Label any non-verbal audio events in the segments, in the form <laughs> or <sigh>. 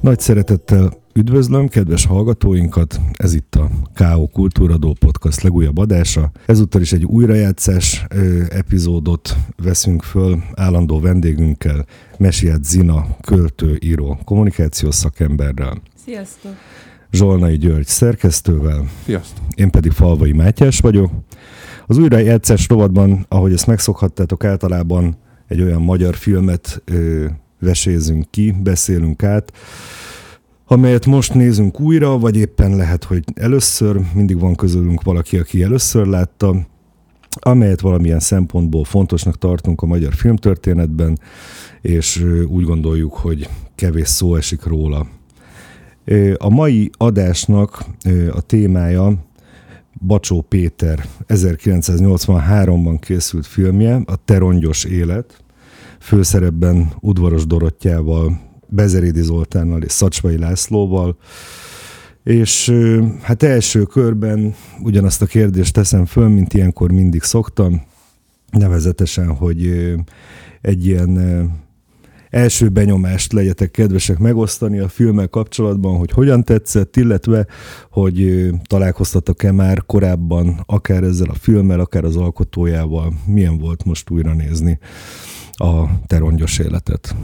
Nagy szeretettel üdvözlöm kedves hallgatóinkat, ez itt a K.O. Kultúradó Podcast legújabb adása. Ezúttal is egy újrajátszás ö, epizódot veszünk föl állandó vendégünkkel, Mesiát Zina, költő, író, kommunikációs szakemberrel. Sziasztok! Zsolnai György szerkesztővel. Sziasztok! Én pedig Falvai Mátyás vagyok. Az újrajátszás rovatban, ahogy ezt megszokhattátok általában, egy olyan magyar filmet ö, vesézünk ki, beszélünk át, amelyet most nézünk újra, vagy éppen lehet, hogy először, mindig van közülünk valaki, aki először látta, amelyet valamilyen szempontból fontosnak tartunk a magyar filmtörténetben, és úgy gondoljuk, hogy kevés szó esik róla. A mai adásnak a témája Bacsó Péter 1983-ban készült filmje, a Terongyos élet, főszerepben Udvaros Dorottyával, Bezerédi Zoltánnal és Szacsvai Lászlóval, és hát első körben ugyanazt a kérdést teszem föl, mint ilyenkor mindig szoktam, nevezetesen, hogy egy ilyen első benyomást legyetek kedvesek megosztani a filmmel kapcsolatban, hogy hogyan tetszett, illetve hogy találkoztatok-e már korábban akár ezzel a filmmel, akár az alkotójával, milyen volt most újra nézni a terongyos életet.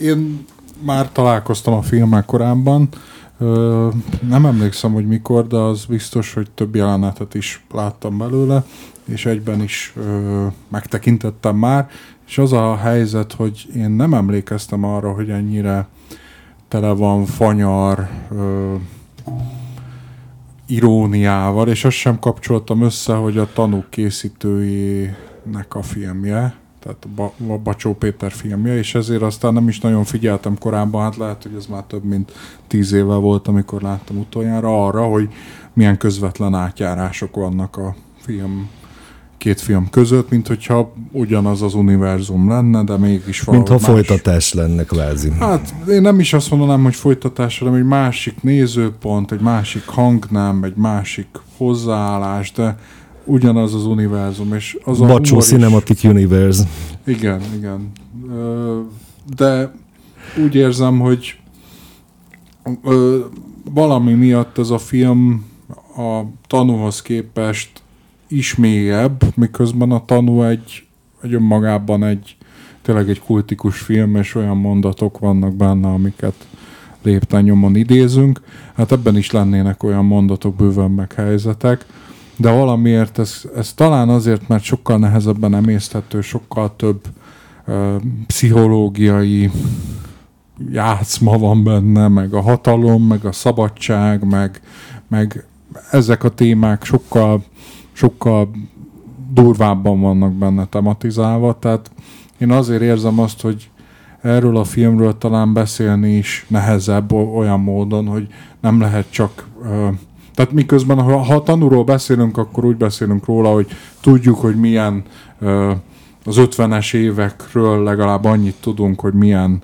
Én már találkoztam a filmek korábban, nem emlékszem, hogy mikor, de az biztos, hogy több jelenetet is láttam belőle, és egyben is megtekintettem már, és az a helyzet, hogy én nem emlékeztem arra, hogy ennyire tele van fanyar, iróniával, és azt sem kapcsoltam össze, hogy a tanúk készítőjének a filmje, tehát a, a Bacsó Péter filmje, és ezért aztán nem is nagyon figyeltem korábban, hát lehet, hogy ez már több mint tíz éve volt, amikor láttam utoljára arra, hogy milyen közvetlen átjárások vannak a film két film között, mint hogyha ugyanaz az univerzum lenne, de mégis valahogy Mint ha más. folytatás lenne kvázi. Hát én nem is azt mondanám, hogy folytatás, hanem egy másik nézőpont, egy másik hangnám, egy másik hozzáállás, de ugyanaz az univerzum. És az a Bacsó Cinematic is... Universe. Igen, igen. De úgy érzem, hogy valami miatt ez a film a tanúhoz képest is mélyebb, miközben a tanú egy, egy önmagában egy tényleg egy kultikus film, és olyan mondatok vannak benne, amiket lépten nyomon idézünk. Hát ebben is lennének olyan mondatok, bőven meg helyzetek de valamiért ez, ez talán azért, mert sokkal nehezebben emészthető, sokkal több uh, pszichológiai játszma van benne, meg a hatalom, meg a szabadság, meg, meg ezek a témák sokkal, sokkal durvábban vannak benne tematizálva, tehát én azért érzem azt, hogy erről a filmről talán beszélni is nehezebb olyan módon, hogy nem lehet csak uh, tehát miközben, ha, ha tanúról beszélünk, akkor úgy beszélünk róla, hogy tudjuk, hogy milyen az 50-es évekről legalább annyit tudunk, hogy milyen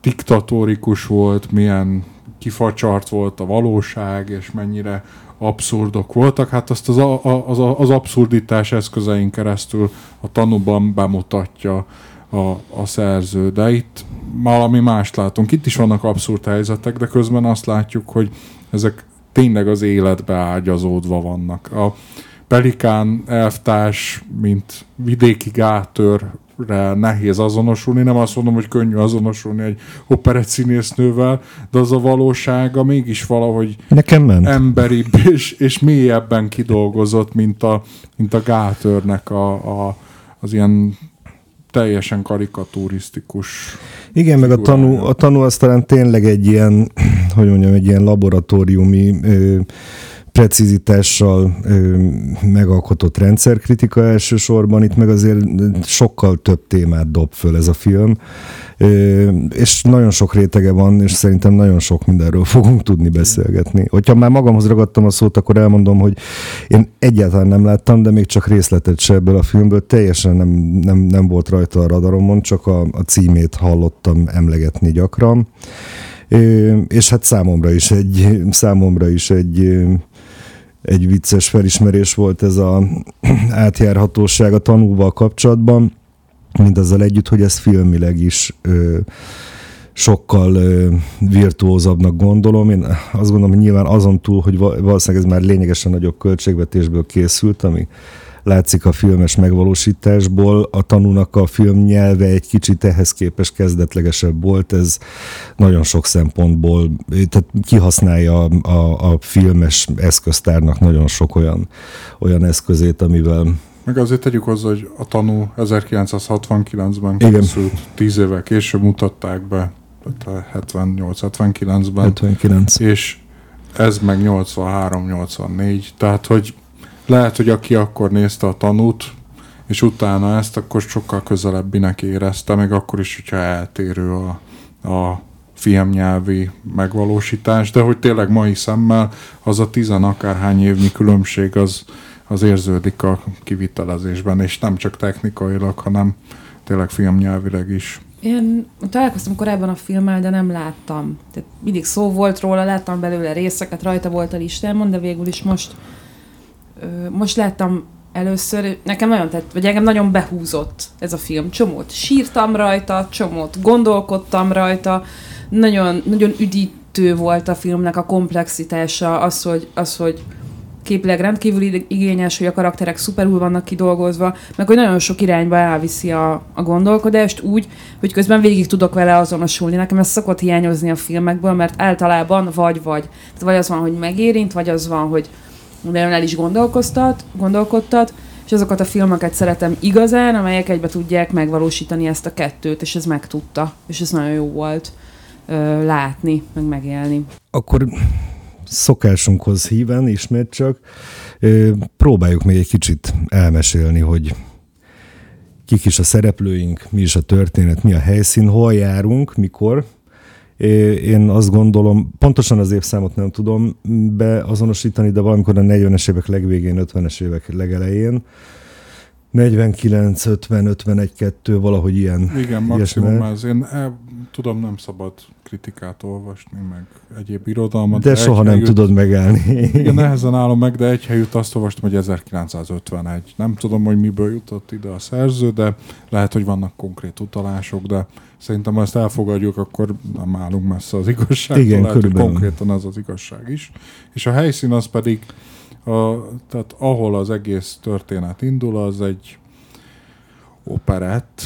diktatórikus volt, milyen kifacsart volt a valóság, és mennyire abszurdok voltak. Hát azt az, a, az, az abszurditás eszközein keresztül a tanúban bemutatja a, a szerző. De itt valami mást látunk. Itt is vannak abszurd helyzetek, de közben azt látjuk, hogy ezek tényleg az életbe ágyazódva vannak. A Pelikán elvtárs, mint vidéki gátőrre nehéz azonosulni. Nem azt mondom, hogy könnyű azonosulni egy operett színésznővel, de az a valósága mégis valahogy Nekem ment. emberibb <laughs> és, és mélyebben kidolgozott, mint a, mint a gátőrnek a, a, az ilyen teljesen karikaturisztikus. Igen, meg a tanú, a tanú az talán tényleg egy ilyen, <clears throat> hogy mondjam, egy ilyen laboratóriumi ö, precizitással megalkotott rendszerkritika elsősorban, itt meg azért sokkal több témát dob föl ez a film, és nagyon sok rétege van, és szerintem nagyon sok mindenről <laughs> fogunk tudni beszélgetni. Hogyha már magamhoz ragadtam a szót, akkor elmondom, hogy én egyáltalán nem láttam, de még csak részletet se ebből a filmből, teljesen nem, nem, nem volt rajta a radaromon, csak a, a címét hallottam emlegetni gyakran. És hát számomra is egy, számomra is egy egy vicces felismerés volt ez a <clears throat> átjárhatóság a tanúval kapcsolatban, mint azzal együtt, hogy ez filmileg is ö, sokkal ö, virtuózabbnak gondolom. Én azt gondolom, hogy nyilván azon túl, hogy valószínűleg ez már lényegesen nagyobb költségvetésből készült, ami látszik a filmes megvalósításból. A tanúnak a film nyelve egy kicsit ehhez képest kezdetlegesebb volt, ez nagyon sok szempontból, tehát kihasználja a, a, a filmes eszköztárnak nagyon sok olyan, olyan eszközét, amivel meg azért tegyük hozzá, hogy a tanú 1969-ben készült, tíz évvel később mutatták be, 78-79-ben. 79. És ez meg 83-84, tehát hogy lehet, hogy aki akkor nézte a tanút, és utána ezt, akkor sokkal közelebbinek érezte, meg akkor is, hogyha eltérő a, a filmnyelvi megvalósítás, de hogy tényleg mai szemmel az a tizen akárhány évnyi különbség az, az érződik a kivitelezésben, és nem csak technikailag, hanem tényleg filmnyelvileg is. Én találkoztam korábban a filmmel, de nem láttam. Tehát mindig szó volt róla, láttam belőle részeket, rajta volt a listámon, de végül is most most láttam először, nekem nagyon tett, vagy engem nagyon behúzott ez a film. Csomót sírtam rajta, csomót gondolkodtam rajta, nagyon, nagyon üdítő volt a filmnek a komplexitása, az, hogy, az, hogy képileg rendkívül igényes, hogy a karakterek szuperül vannak kidolgozva, meg hogy nagyon sok irányba elviszi a, a gondolkodást úgy, hogy közben végig tudok vele azonosulni. Nekem ez szokott hiányozni a filmekből, mert általában vagy-vagy. Tehát vagy az van, hogy megérint, vagy az van, hogy nagyon el is gondolkoztat, gondolkodtat, és azokat a filmeket szeretem igazán, amelyek egybe tudják megvalósítani ezt a kettőt, és ez megtudta, és ez nagyon jó volt ö, látni, meg megélni. Akkor szokásunkhoz híven ismét csak ö, próbáljuk még egy kicsit elmesélni, hogy kik is a szereplőink, mi is a történet, mi a helyszín, hol járunk, mikor, én azt gondolom, pontosan az évszámot nem tudom beazonosítani, de valamikor a 40-es évek legvégén, 50-es évek legelején, 49, 50, 51, 2, valahogy ilyen. Igen, maximum ez. Én el, tudom, nem szabad kritikát olvasni, meg egyéb irodalmat. De, de soha nem helyütt, tudod megállni. Igen, nehezen állom meg, de egy helyütt azt olvastam, hogy 1951. Nem tudom, hogy miből jutott ide a szerző, de lehet, hogy vannak konkrét utalások, de szerintem ha ezt elfogadjuk, akkor nem állunk messze az igazságtól. Igen, lehet, hogy konkrétan az az igazság is. És a helyszín az pedig, a, tehát ahol az egész történet indul, az egy operett,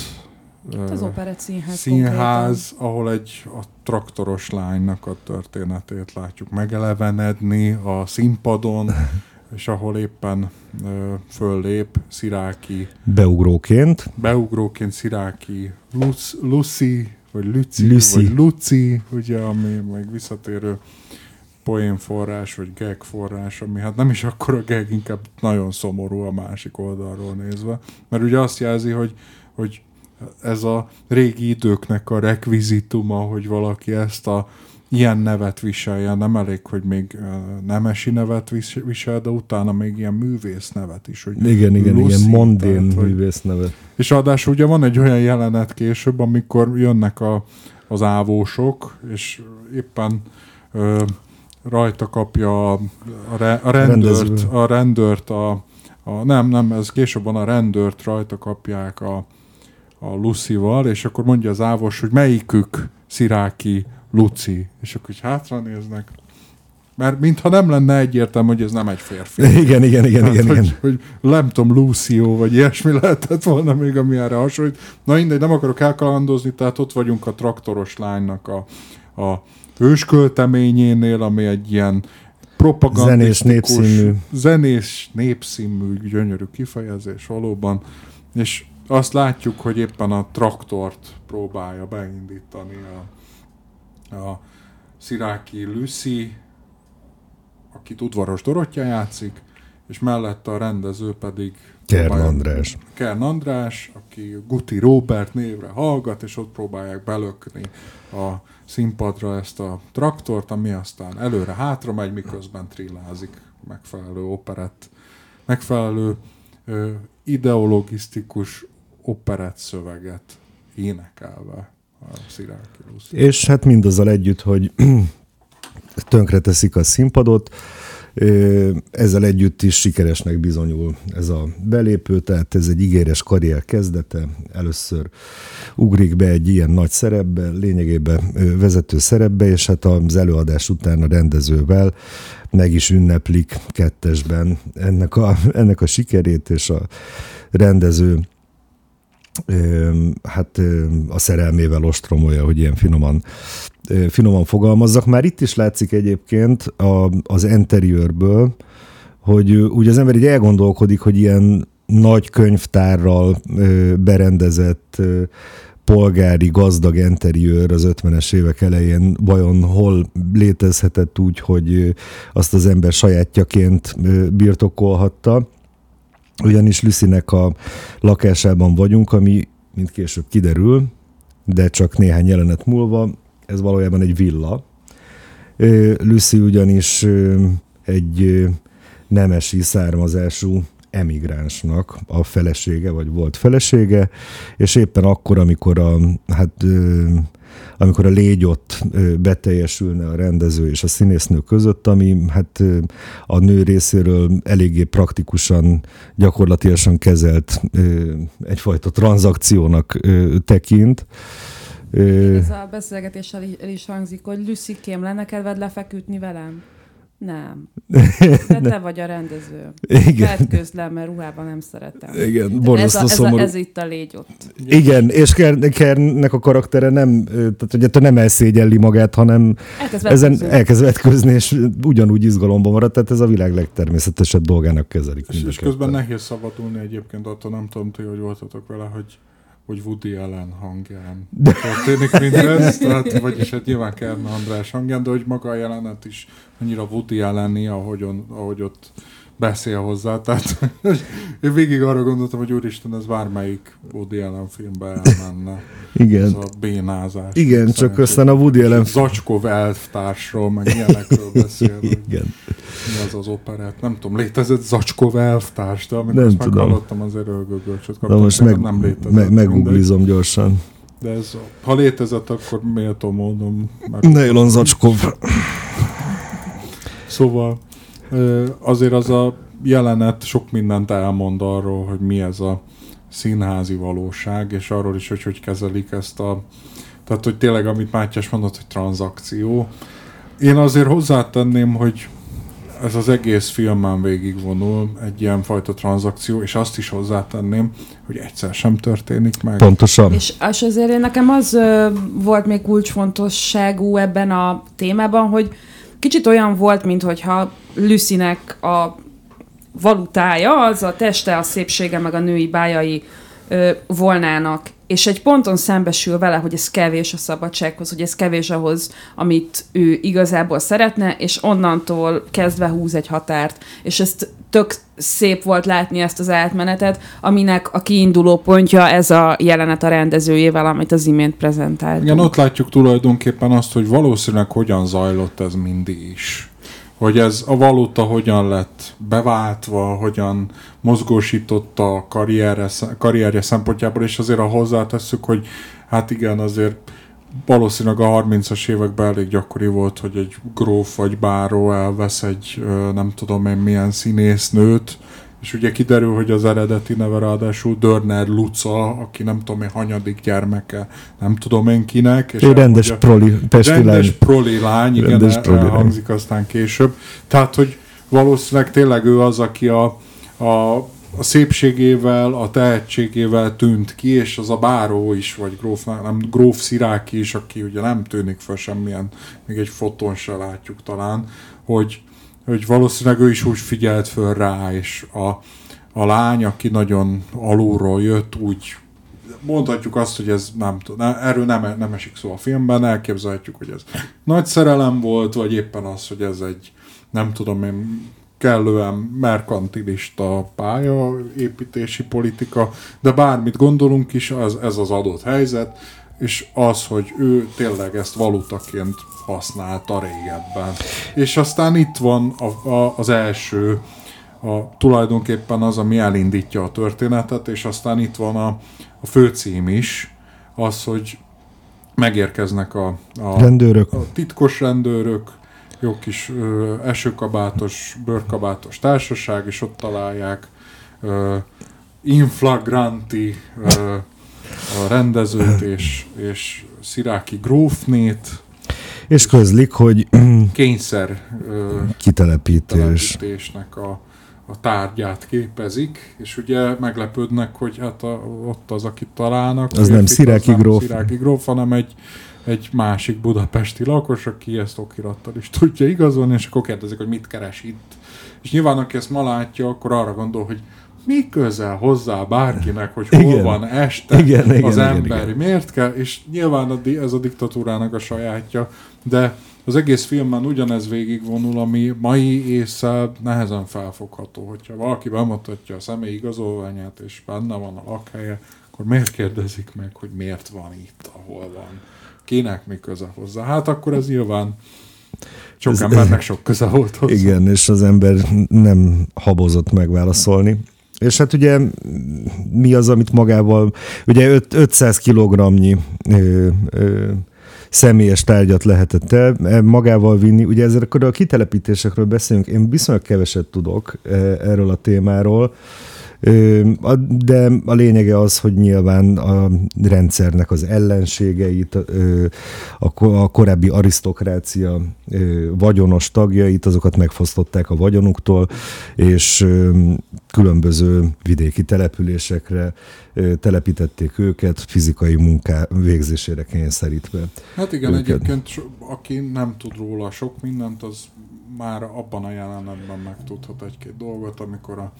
Hát az operett színház. Színház, konkrétan. ahol egy a traktoros lánynak a történetét látjuk megelevenedni a színpadon, <laughs> és ahol éppen ö, föllép Sziráki. Beugróként. Beugróként Sziráki Luc, Lucy, vagy Luci, Lucy. vagy Luci, ugye, ami meg visszatérő poénforrás, vagy gag forrás, ami hát nem is akkor a gag, inkább nagyon szomorú a másik oldalról nézve. Mert ugye azt jelzi, hogy, hogy ez a régi időknek a rekvizituma, hogy valaki ezt a ilyen nevet viselje, nem elég, hogy még nemesi nevet visel, de utána még ilyen művész nevet is. Hogy igen, igen, igen, mondén művész nevet. És ráadásul ugye van egy olyan jelenet később, amikor jönnek a, az ávósok, és éppen ö, rajta kapja a, re, a rendőrt, a rendőrt a, a, nem, nem, ez később van a rendőrt, rajta kapják a, a Lucival, és akkor mondja az ávos, hogy melyikük Sziráki Luci, és akkor hogy hátra néznek, mert mintha nem lenne egyértelmű, hogy ez nem egy férfi. <laughs> Igen, igen, igen, hát, igen, hogy, igen. Hogy nem tudom, Lucio, vagy ilyesmi lehetett volna még, ami erre hasonlít. Na mindegy, nem akarok elkalandozni, tehát ott vagyunk a traktoros lánynak a, a őskölteményénél, ami egy ilyen propagandisztikus, zenés népszínű. zenés népszínű, gyönyörű kifejezés valóban, és azt látjuk, hogy éppen a traktort próbálja beindítani a, a Sziráki Lucy, akit udvaros Dorottya játszik, és mellette a rendező pedig Kern András. Kern András, aki Guti Robert névre hallgat, és ott próbálják belökni a színpadra ezt a traktort, ami aztán előre-hátra megy, miközben trillázik megfelelő operett, megfelelő ö, ideologisztikus operett szöveget énekelve a Sziráki És hát mindazzal együtt, hogy <clears throat> tönkreteszik a színpadot, Ezzel együtt is sikeresnek bizonyul ez a belépő, tehát ez egy ígéres karrier kezdete. Először ugrik be egy ilyen nagy szerepbe, lényegében vezető szerepbe, és hát az előadás után a rendezővel meg is ünneplik kettesben ennek a, ennek a sikerét, és a rendező hát a szerelmével ostromolja, hogy ilyen finoman, finoman fogalmazzak. Már itt is látszik egyébként a, az interiőrből, hogy ugye az ember így elgondolkodik, hogy ilyen nagy könyvtárral berendezett polgári, gazdag interiőr az 50-es évek elején vajon hol létezhetett úgy, hogy azt az ember sajátjaként birtokolhatta ugyanis Lucynek a lakásában vagyunk, ami, mint később kiderül, de csak néhány jelenet múlva, ez valójában egy villa. Lucy ugyanis egy nemesi származású emigránsnak a felesége, vagy volt felesége, és éppen akkor, amikor a, hát amikor a légy ott beteljesülne a rendező és a színésznő között, ami hát a nő részéről eléggé praktikusan, gyakorlatilag kezelt egyfajta tranzakciónak tekint. Ez a beszélgetés el is hangzik, hogy Lucy kém lenne kedved lefeküdni velem? Nem. De te vagy a rendező. Igen. közlem, mert ruhában nem szeretem. Igen, borzasztó ez, a, ez, a, ez itt a légy ott. Igen, és Kernnek a karaktere nem, tehát ugye nem elszégyelli magát, hanem elkezd ezen elkezd vetközni, és ugyanúgy izgalomban marad, tehát ez a világ legtermészetesebb dolgának kezelik. És, és közben nehéz szabadulni egyébként attól, nem tudom, ti, hogy voltatok vele, hogy hogy Woody Allen hangján. Történik mindez, tehát, vagyis hát nyilván Kern András hangján, de hogy maga a jelenet is annyira Woody allen ahogy, on, ahogy ott beszél hozzá. Tehát én végig arra gondoltam, hogy úristen, ez bármelyik Woody Allen filmbe elmenne. Igen. Ez a bénázás. Igen, csak aztán a Woody Allen... Zacskov elvtársról, meg ilyenekről beszél. Igen. Mi az az operát? Nem tudom, létezett Zacskov elvtárs, de amikor nem tudom. meghallottam, azért ölgögölcsöt kaptam. De most meg, nem létezett. Meg, meguglizom gyorsan. De ez, ha létezett, akkor méltó módon... Meg... Nylon Zacskov. Szóval azért az a jelenet sok mindent elmond arról, hogy mi ez a színházi valóság, és arról is, hogy hogy kezelik ezt a... Tehát, hogy tényleg, amit Mátyás mondott, hogy tranzakció. Én azért hozzátenném, hogy ez az egész filmen végigvonul egy ilyen fajta tranzakció, és azt is hozzátenném, hogy egyszer sem történik meg. Pontosan. És, és azért nekem az ö, volt még kulcsfontosságú ebben a témában, hogy kicsit olyan volt, mintha Lucynek a valutája, az a teste, a szépsége, meg a női bájai ö, volnának, és egy ponton szembesül vele, hogy ez kevés a szabadsághoz, hogy ez kevés ahhoz, amit ő igazából szeretne, és onnantól kezdve húz egy határt. És ezt tök szép volt látni ezt az átmenetet, aminek a kiinduló pontja ez a jelenet a rendezőjével, amit az imént prezentáltunk. Igen, ott látjuk tulajdonképpen azt, hogy valószínűleg hogyan zajlott ez mindig is hogy ez a valuta hogyan lett beváltva, hogyan mozgósította a karrierje, karrierje szempontjából, és azért a hozzátesszük, hogy hát igen, azért valószínűleg a 30-as években elég gyakori volt, hogy egy gróf vagy báró elvesz egy nem tudom én milyen színésznőt, és ugye kiderül, hogy az eredeti neve ráadásul Dörner Luca, aki nem tudom én hanyadik gyermeke, nem tudom én kinek. És Egy rendes proli, pesti rendes lány. proli lány, igen, rendes proli hangzik aztán később. Tehát, hogy valószínűleg tényleg ő az, aki a, a, a szépségével, a tehetségével tűnt ki, és az a báró is, vagy gróf, nem, gróf Sziráki is, aki ugye nem tűnik fel semmilyen, még egy fotón se látjuk talán, hogy hogy valószínűleg ő is úgy figyelt föl rá, és a, a lány, aki nagyon alulról jött, úgy mondhatjuk azt, hogy ez nem tudom, erről nem, nem esik szó a filmben, elképzelhetjük, hogy ez nagy szerelem volt, vagy éppen az, hogy ez egy, nem tudom én, kellően merkantilista pályaépítési politika, de bármit gondolunk is, az, ez az adott helyzet, és az, hogy ő tényleg ezt valutaként használta régebben. És aztán itt van a, a, az első, a, tulajdonképpen az, ami elindítja a történetet, és aztán itt van a, a főcím is, az, hogy megérkeznek a, a, rendőrök. a titkos rendőrök, jó kis ö, esőkabátos, bőrkabátos társaság, és ott találják ö, inflagranti ö, a rendezőt és, és Sziráki grófnét, És közlik, hogy <clears throat> kényszer ö, kitelepítés. telepítésnek a, a tárgyát képezik, és ugye meglepődnek, hogy hát a, ott az, akit találnak. Az nem Sziráki gróf. Sziráki gróf, hanem egy, egy másik budapesti lakos, aki ezt okirattal is tudja igazolni, és akkor kérdezik, hogy mit keres itt. És nyilván, aki ezt ma látja, akkor arra gondol, hogy mi közel hozzá bárkinek, hogy hol Igen. van este Igen, igen, az igen, ember, igen. miért kell, és nyilván a ez a diktatúrának a sajátja, de az egész filmben ugyanez végigvonul, ami mai észre nehezen felfogható. Hogyha valaki bemutatja a személyi igazolványát, és benne van a lakhelye, akkor miért kérdezik meg, hogy miért van itt, ahol van? Kinek mi köze hozzá? Hát akkor ez nyilván sok Ez- embernek sok köze volt hozzá. Igen, és az ember nem habozott megválaszolni. És hát ugye mi az, amit magával, ugye öt- 500 kilogramnyi ö, ö, személyes tárgyat lehetett el e, magával vinni. Ugye ezekről a kitelepítésekről beszélünk, én viszonylag keveset tudok e, erről a témáról, de a lényege az, hogy nyilván a rendszernek az ellenségeit, a ko- a korábbi arisztokrácia vagyonos tagjait, azokat megfosztották a vagyonuktól, és különböző vidéki településekre telepítették őket, fizikai munká végzésére kényszerítve. Hát igen, őket. egyébként aki nem tud róla sok mindent, az már abban a jelenetben megtudhat egy-két dolgot, amikor a,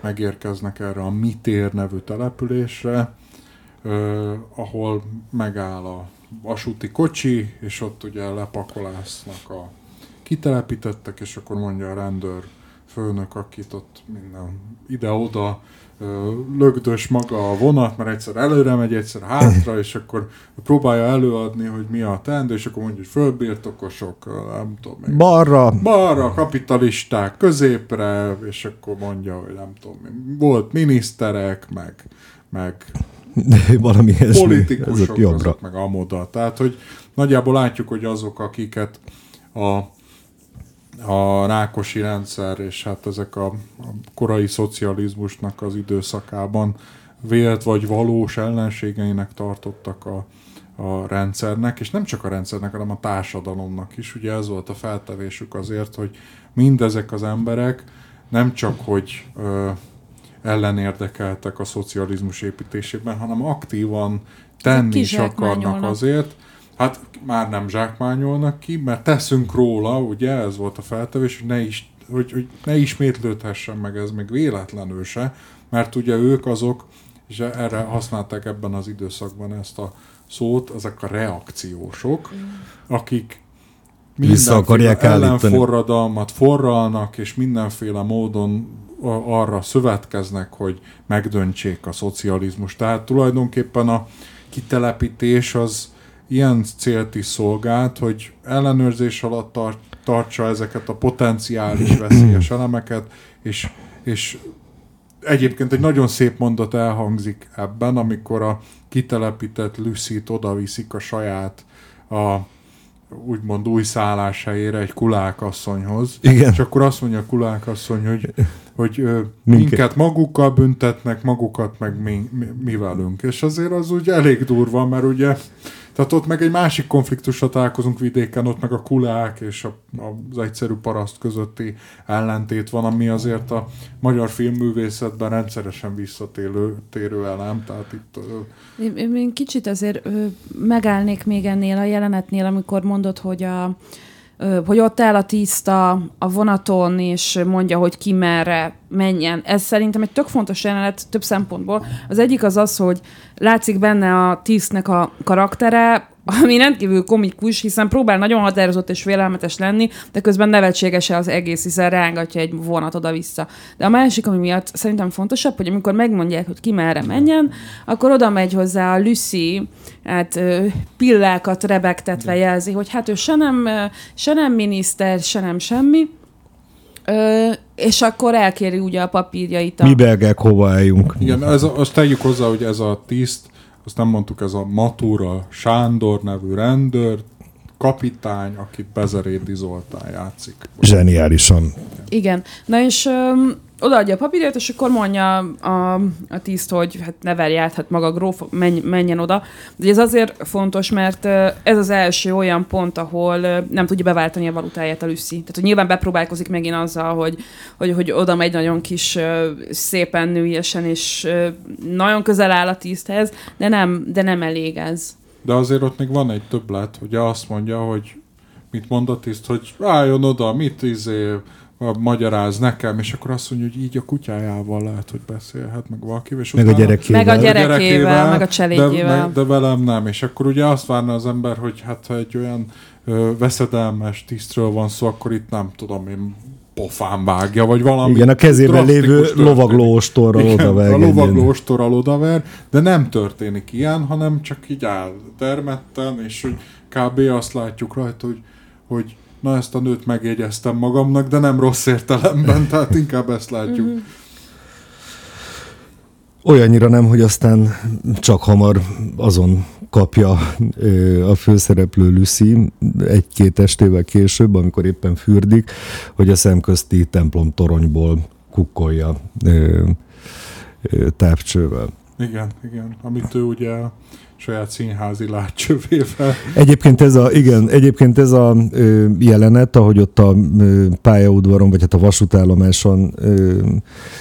megérkeznek erre a Mitér nevű településre, ö, ahol megáll a vasúti kocsi, és ott ugye lepakolásznak a kitelepítettek, és akkor mondja a rendőr főnök, akit ott minden ide-oda lögdös maga a vonat, mert egyszer előre megy, egyszer hátra, és akkor próbálja előadni, hogy mi a teendő, és akkor mondja, hogy földbirtokosok, ö, nem tudom még. Balra, Balra, kapitalisták, középre, és akkor mondja, hogy nem tudom, volt miniszterek, meg, meg <laughs> valami ilyesmi, politikusok, ezek jobbra. azok meg amoda. Tehát, hogy nagyjából látjuk, hogy azok, akiket a, a rákosi rendszer, és hát ezek a, a korai szocializmusnak az időszakában vélt vagy valós ellenségeinek tartottak a, a rendszernek, és nem csak a rendszernek, hanem a társadalomnak is. Ugye ez volt a feltevésük azért, hogy mindezek az emberek nem csak, hogy ö, ellenérdekeltek a szocializmus építésében, hanem aktívan tenni is akarnak azért. Hát már nem zsákmányolnak ki, mert teszünk róla, ugye ez volt a feltevés, hogy ne, is, hogy, hogy ne ismétlődhessen meg ez még véletlenül se, mert ugye ők azok, és erre használták ebben az időszakban ezt a szót, ezek a reakciósok, akik mindenféle ellenforradalmat forralnak, és mindenféle módon arra szövetkeznek, hogy megdöntsék a szocializmus. Tehát tulajdonképpen a kitelepítés az ilyen célt is szolgált, hogy ellenőrzés alatt tar- tartsa ezeket a potenciális <clears throat> veszélyes elemeket, és, és egyébként egy nagyon szép mondat elhangzik ebben, amikor a kitelepített Lucy-t oda viszik a saját a úgymond új szálláshelyére egy kulákasszonyhoz. Igen. És akkor azt mondja a kulákasszony, hogy, hogy Minket. minket magukkal büntetnek, magukat meg mi, mi, mi velünk. És azért az úgy elég durva, mert ugye tehát ott meg egy másik konfliktusra találkozunk vidéken, ott meg a kulák és a, az egyszerű paraszt közötti ellentét van, ami azért a magyar filmművészetben rendszeresen visszatérő térő elem, tehát itt Én, én- kicsit azért megállnék még ennél a jelenetnél, amikor mondod, hogy a hogy ott áll a tiszta a vonaton, és mondja, hogy ki merre menjen. Ez szerintem egy tök fontos jelenet több szempontból. Az egyik az az, hogy látszik benne a tisztnek a karaktere, ami rendkívül komikus, hiszen próbál nagyon határozott és félelmetes lenni, de közben nevetséges az egész, hiszen rángatja egy vonat oda-vissza. De a másik, ami miatt szerintem fontosabb, hogy amikor megmondják, hogy ki merre menjen, akkor oda megy hozzá a Lucy, hát pillákat rebegtetve jelzi, hogy hát ő se nem, se nem miniszter, se nem semmi, Ö, és akkor elkéri ugye a papírjait. A... Mi belgák hova álljunk? Igen, ez azt tegyük hozzá, hogy ez a tiszt, azt nem mondtuk, ez a Matura Sándor nevű rendőr, kapitány, akit Bezerédi Zoltán játszik. Zseniálisan. Igen. Na és öm, odaadja a papírját, és akkor mondja a, a tiszt, hogy hát ne verj át, hát maga gróf menj, menjen oda. De ez azért fontos, mert ez az első olyan pont, ahol nem tudja beváltani a valutáját a Lucy. Tehát, hogy nyilván bepróbálkozik megint azzal, hogy, hogy, hogy oda megy nagyon kis, szépen nőiesen, és nagyon közel áll a tiszthez, de nem, de nem elég ez. De azért ott még van egy többlet, ugye azt mondja, hogy mit mond a tiszt, hogy álljon oda, mit izé, magyaráz nekem, és akkor azt mondja, hogy így a kutyájával lehet, hogy beszélhet, meg valakivel. És Meg a gyerekével. Meg a gyerekével, meg a cselédjével. De, de velem nem, és akkor ugye azt várna az ember, hogy hát ha egy olyan ö, veszedelmes tisztről van szó, akkor itt nem tudom én pofán vágja, vagy valami Igen, a kezében lévő lovagló ostorral odavág. A lovagló ostorral odaver, de nem történik ilyen, hanem csak így áll termetten, és hogy kb. azt látjuk rajta, hogy, hogy na ezt a nőt megjegyeztem magamnak, de nem rossz értelemben, <laughs> tehát inkább ezt látjuk. Mhm. Olyannyira nem, hogy aztán csak hamar azon kapja a főszereplő Lucy egy-két estével később, amikor éppen fürdik, hogy a szemközti templom toronyból kukkolja távcsővel. Igen, igen. Amit ő ugye saját színházi látcsövével. Egyébként ez a, igen, egyébként ez a ö, jelenet, ahogy ott a ö, pályaudvaron, vagy hát a vasútállomáson ö,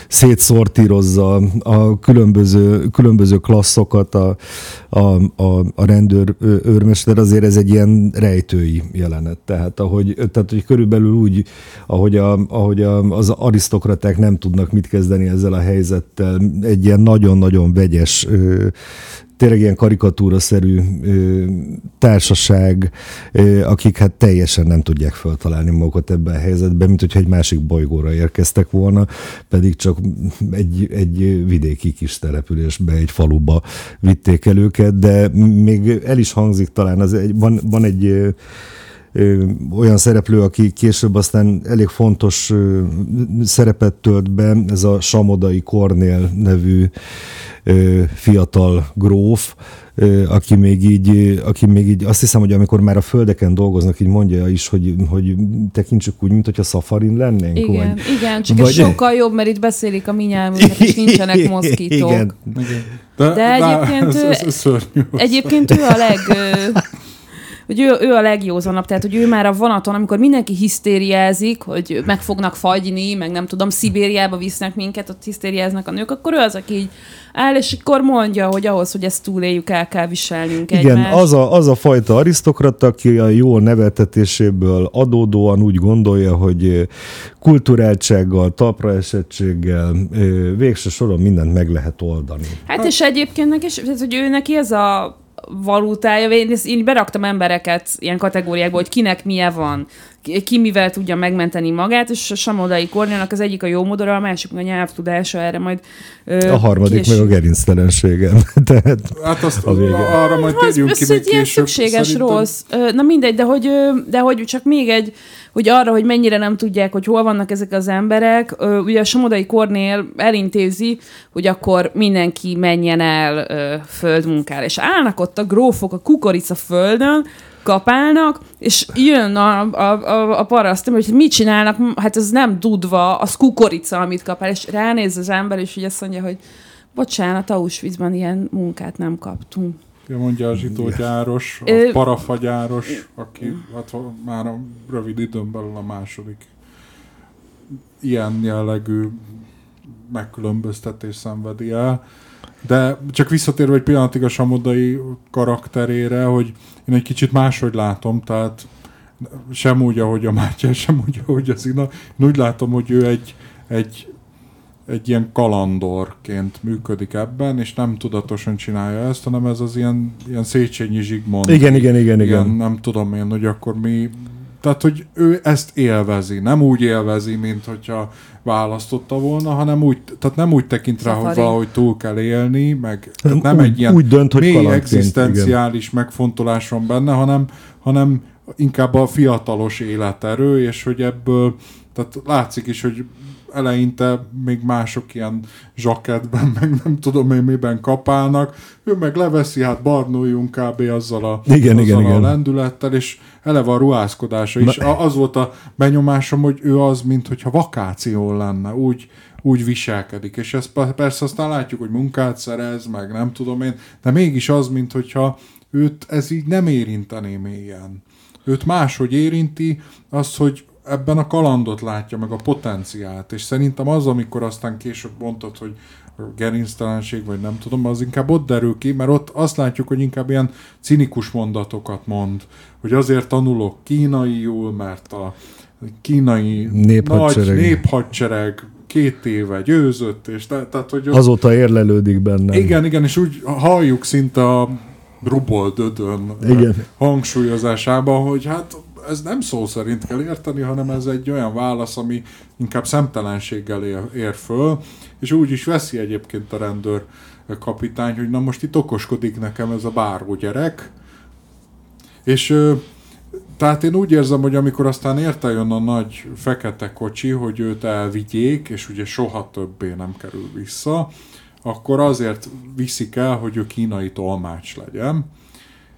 szétszortírozza a különböző, különböző klasszokat a, a, a, a rendőr őrmester, azért ez egy ilyen rejtői jelenet. Tehát, ahogy, tehát hogy körülbelül úgy, ahogy, a, ahogy a, az arisztokraták nem tudnak mit kezdeni ezzel a helyzettel, egy ilyen nagyon-nagyon vegyes ö, tényleg ilyen karikatúraszerű ö, társaság, ö, akik hát teljesen nem tudják feltalálni magukat ebben a helyzetben, mint hogyha egy másik bolygóra érkeztek volna, pedig csak egy, egy vidéki kis településbe, egy faluba vitték el őket, de még el is hangzik talán, az egy, van, van egy olyan szereplő, aki később aztán elég fontos szerepet tölt be, ez a Samodai Kornél nevű fiatal gróf, aki még így, aki még így azt hiszem, hogy amikor már a földeken dolgoznak, így mondja is, hogy, hogy tekintsük úgy, mint hogyha szafarin lennénk. Igen, vagy, igen, csak vagy- ez sokkal jobb, mert itt beszélik a mi nyelvünket, és nincsenek <laughs> moszkítók. Igen. Igen. De, De egyébként ez, ő- ez, ez szörnyű. Egyébként ő a leg... <laughs> hogy ő, ő a legjózanabb, tehát hogy ő már a vonaton, amikor mindenki hisztériázik, hogy meg fognak fagyni, meg nem tudom, Szibériába visznek minket, ott hisztériáznak a nők, akkor ő az, aki így áll, és akkor mondja, hogy ahhoz, hogy ezt túléljük, el kell viselnünk Igen, egymást. az a, az a fajta arisztokrata, aki a jó neveltetéséből adódóan úgy gondolja, hogy kulturáltsággal, talpraesettséggel végső soron mindent meg lehet oldani. Hát és egyébként neki, hogy ő neki ez a valutája, én, ezt- én beraktam embereket ilyen kategóriákba, hogy kinek milyen van, ki, mivel tudja megmenteni magát, és a Samodai Kornélnak az egyik a jó modora, a másik a nyelvtudása, erre majd ö, A harmadik később. meg a gerinctelensége. <laughs> Tehát Hát azt A vége. arra majd Az, térjünk ki egy ilyen később. szükséges Szerintem- rossz. Na mindegy, de hogy, de hogy csak még egy, hogy arra, hogy mennyire nem tudják, hogy hol vannak ezek az emberek, ugye a Somodai Kornél elintézi, hogy akkor mindenki menjen el földmunkára. És állnak ott a grófok a kukorica földön, kapálnak, és jön a, a, a, a paraszt, hogy mit csinálnak, hát ez nem dudva, az kukorica, amit kapál, és ránéz az ember, és ugye azt mondja, hogy bocsánat, Auschwitzban ilyen munkát nem kaptunk. Ja, mondja a zsitógyáros, a Ö- parafagyáros, aki hát már a rövid időn belül a második ilyen jellegű megkülönböztetés szenvedi el. De csak visszatérve egy pillanatig a Samodai karakterére, hogy én egy kicsit máshogy látom, tehát sem úgy, ahogy a Mátyás, sem úgy, ahogy az Ina. Én úgy látom, hogy ő egy, egy, egy ilyen kalandorként működik ebben, és nem tudatosan csinálja ezt, hanem ez az ilyen, ilyen Széchenyi Zsigmond. igen, igen, igen, Ilyen, igen. nem tudom én, hogy akkor mi... Tehát, hogy ő ezt élvezi. Nem úgy élvezi, mint hogyha választotta volna, hanem úgy, tehát nem úgy tekint rá, hogy valahogy túl kell élni, meg tehát nem úgy, egy ilyen úgy dönt, hogy mély kalandként, igen. egzisztenciális megfontolás van benne, hanem, hanem inkább a fiatalos életerő, és hogy ebből, tehát látszik is, hogy eleinte még mások ilyen zsakettben, <laughs> meg nem tudom én miben kapálnak, ő meg leveszi, hát barnuljunk kb. azzal a, Igen, azzal igen, a igen. lendülettel, és eleve a ruházkodása is. A- Az volt a benyomásom, hogy ő az, mint hogyha vakáción lenne, úgy, úgy viselkedik. És ezt pe- persze aztán látjuk, hogy munkát szerez, meg nem tudom én, de mégis az, mint hogyha őt ez így nem érintené mélyen. Őt máshogy érinti, az, hogy ebben a kalandot látja, meg a potenciált, és szerintem az, amikor aztán később mondtad, hogy gerinctelenség, vagy nem tudom, az inkább ott derül ki, mert ott azt látjuk, hogy inkább ilyen cinikus mondatokat mond, hogy azért tanulok kínaiul, mert a kínai Néphadsereg. nagy néphadsereg két éve győzött, és te, tehát, hogy ott- Azóta érlelődik bennem. igen, igen, és úgy halljuk szinte a Rubol Dödön Igen. hangsúlyozásában, hogy hát ez nem szó szerint kell érteni, hanem ez egy olyan válasz, ami inkább szemtelenséggel ér, ér föl, és úgy is veszi egyébként a rendőr kapitány, hogy na most itt okoskodik nekem ez a báró gyerek, és tehát én úgy érzem, hogy amikor aztán érte jön a nagy fekete kocsi, hogy őt elvigyék, és ugye soha többé nem kerül vissza, akkor azért viszik el, hogy ő kínai tolmács legyen.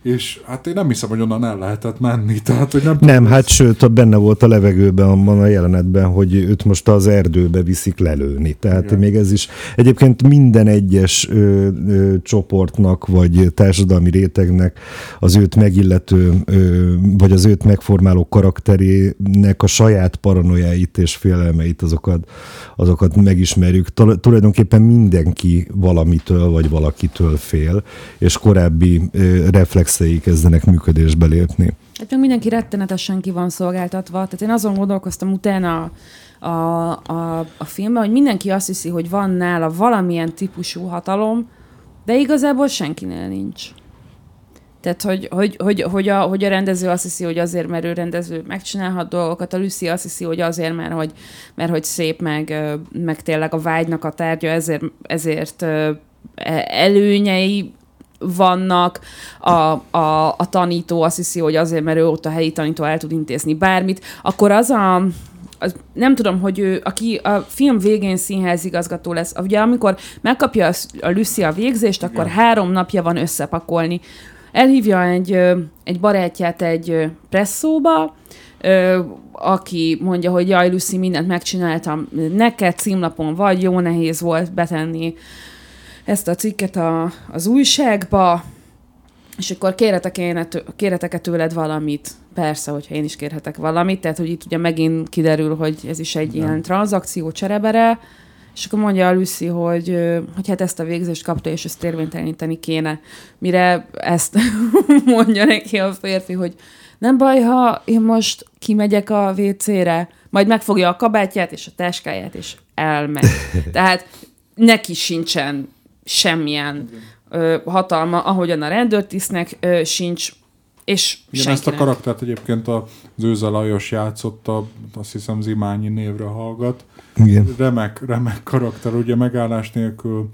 És hát én nem hiszem, hogy onnan el lehetett menni. Tehát, hogy nem, Nem, hát sőt, benne volt a levegőben abban a jelenetben, hogy őt most az erdőbe viszik lelőni. Tehát Igen. még ez is egyébként minden egyes ö, ö, csoportnak, vagy társadalmi rétegnek az őt megillető, ö, vagy az őt megformáló karakterének a saját paranoiáit és félelmeit, azokat, azokat megismerjük. Tal- tulajdonképpen mindenki valamitől, vagy valakitől fél, és korábbi ö, reflexei kezdenek működésbe lépni. Hát meg mindenki rettenetesen ki van szolgáltatva. Tehát én azon gondolkoztam utána a, a, a filmben, hogy mindenki azt hiszi, hogy van nála valamilyen típusú hatalom, de igazából senkinél nincs. Tehát, hogy, hogy, hogy, hogy, a, hogy a rendező azt hiszi, hogy azért, mert ő rendező megcsinálhat dolgokat, a Lucy azt hiszi, hogy azért, mert hogy, mert hogy szép, meg, meg tényleg a vágynak a tárgya, ezért, ezért e- előnyei vannak, a, a, a tanító azt hiszi, hogy azért, mert ő ott a helyi tanító el tud intézni bármit, akkor az a, az, nem tudom, hogy ő, aki a film végén színházigazgató lesz, ugye amikor megkapja a, a Lucy a végzést, akkor Igen. három napja van összepakolni. Elhívja egy, egy barátját egy presszóba, aki mondja, hogy jaj, Lucy, mindent megcsináltam, neked címlapon vagy, jó nehéz volt betenni ezt a cikket a, az újságba, és akkor kérhetek én tő, kérhetek tőled valamit. Persze, hogyha én is kérhetek valamit, tehát hogy itt ugye megint kiderül, hogy ez is egy Igen. ilyen tranzakció cserebere, és akkor mondja a Lucy, hogy, hogy hát ezt a végzést kapta, és ezt érvényteleníteni kéne. Mire ezt <laughs> mondja neki a férfi, hogy nem baj, ha én most kimegyek a WC-re, majd megfogja a kabátját és a táskáját, és elmegy. <laughs> Tehát neki sincsen semmilyen ö, hatalma, ahogyan a rendőrtisztnek ö, sincs, és Igen, ezt a senkinek. karaktert egyébként az Őze Lajos játszotta, azt hiszem Zimányi névre hallgat. Igen. Remek, remek karakter, ugye megállás nélkül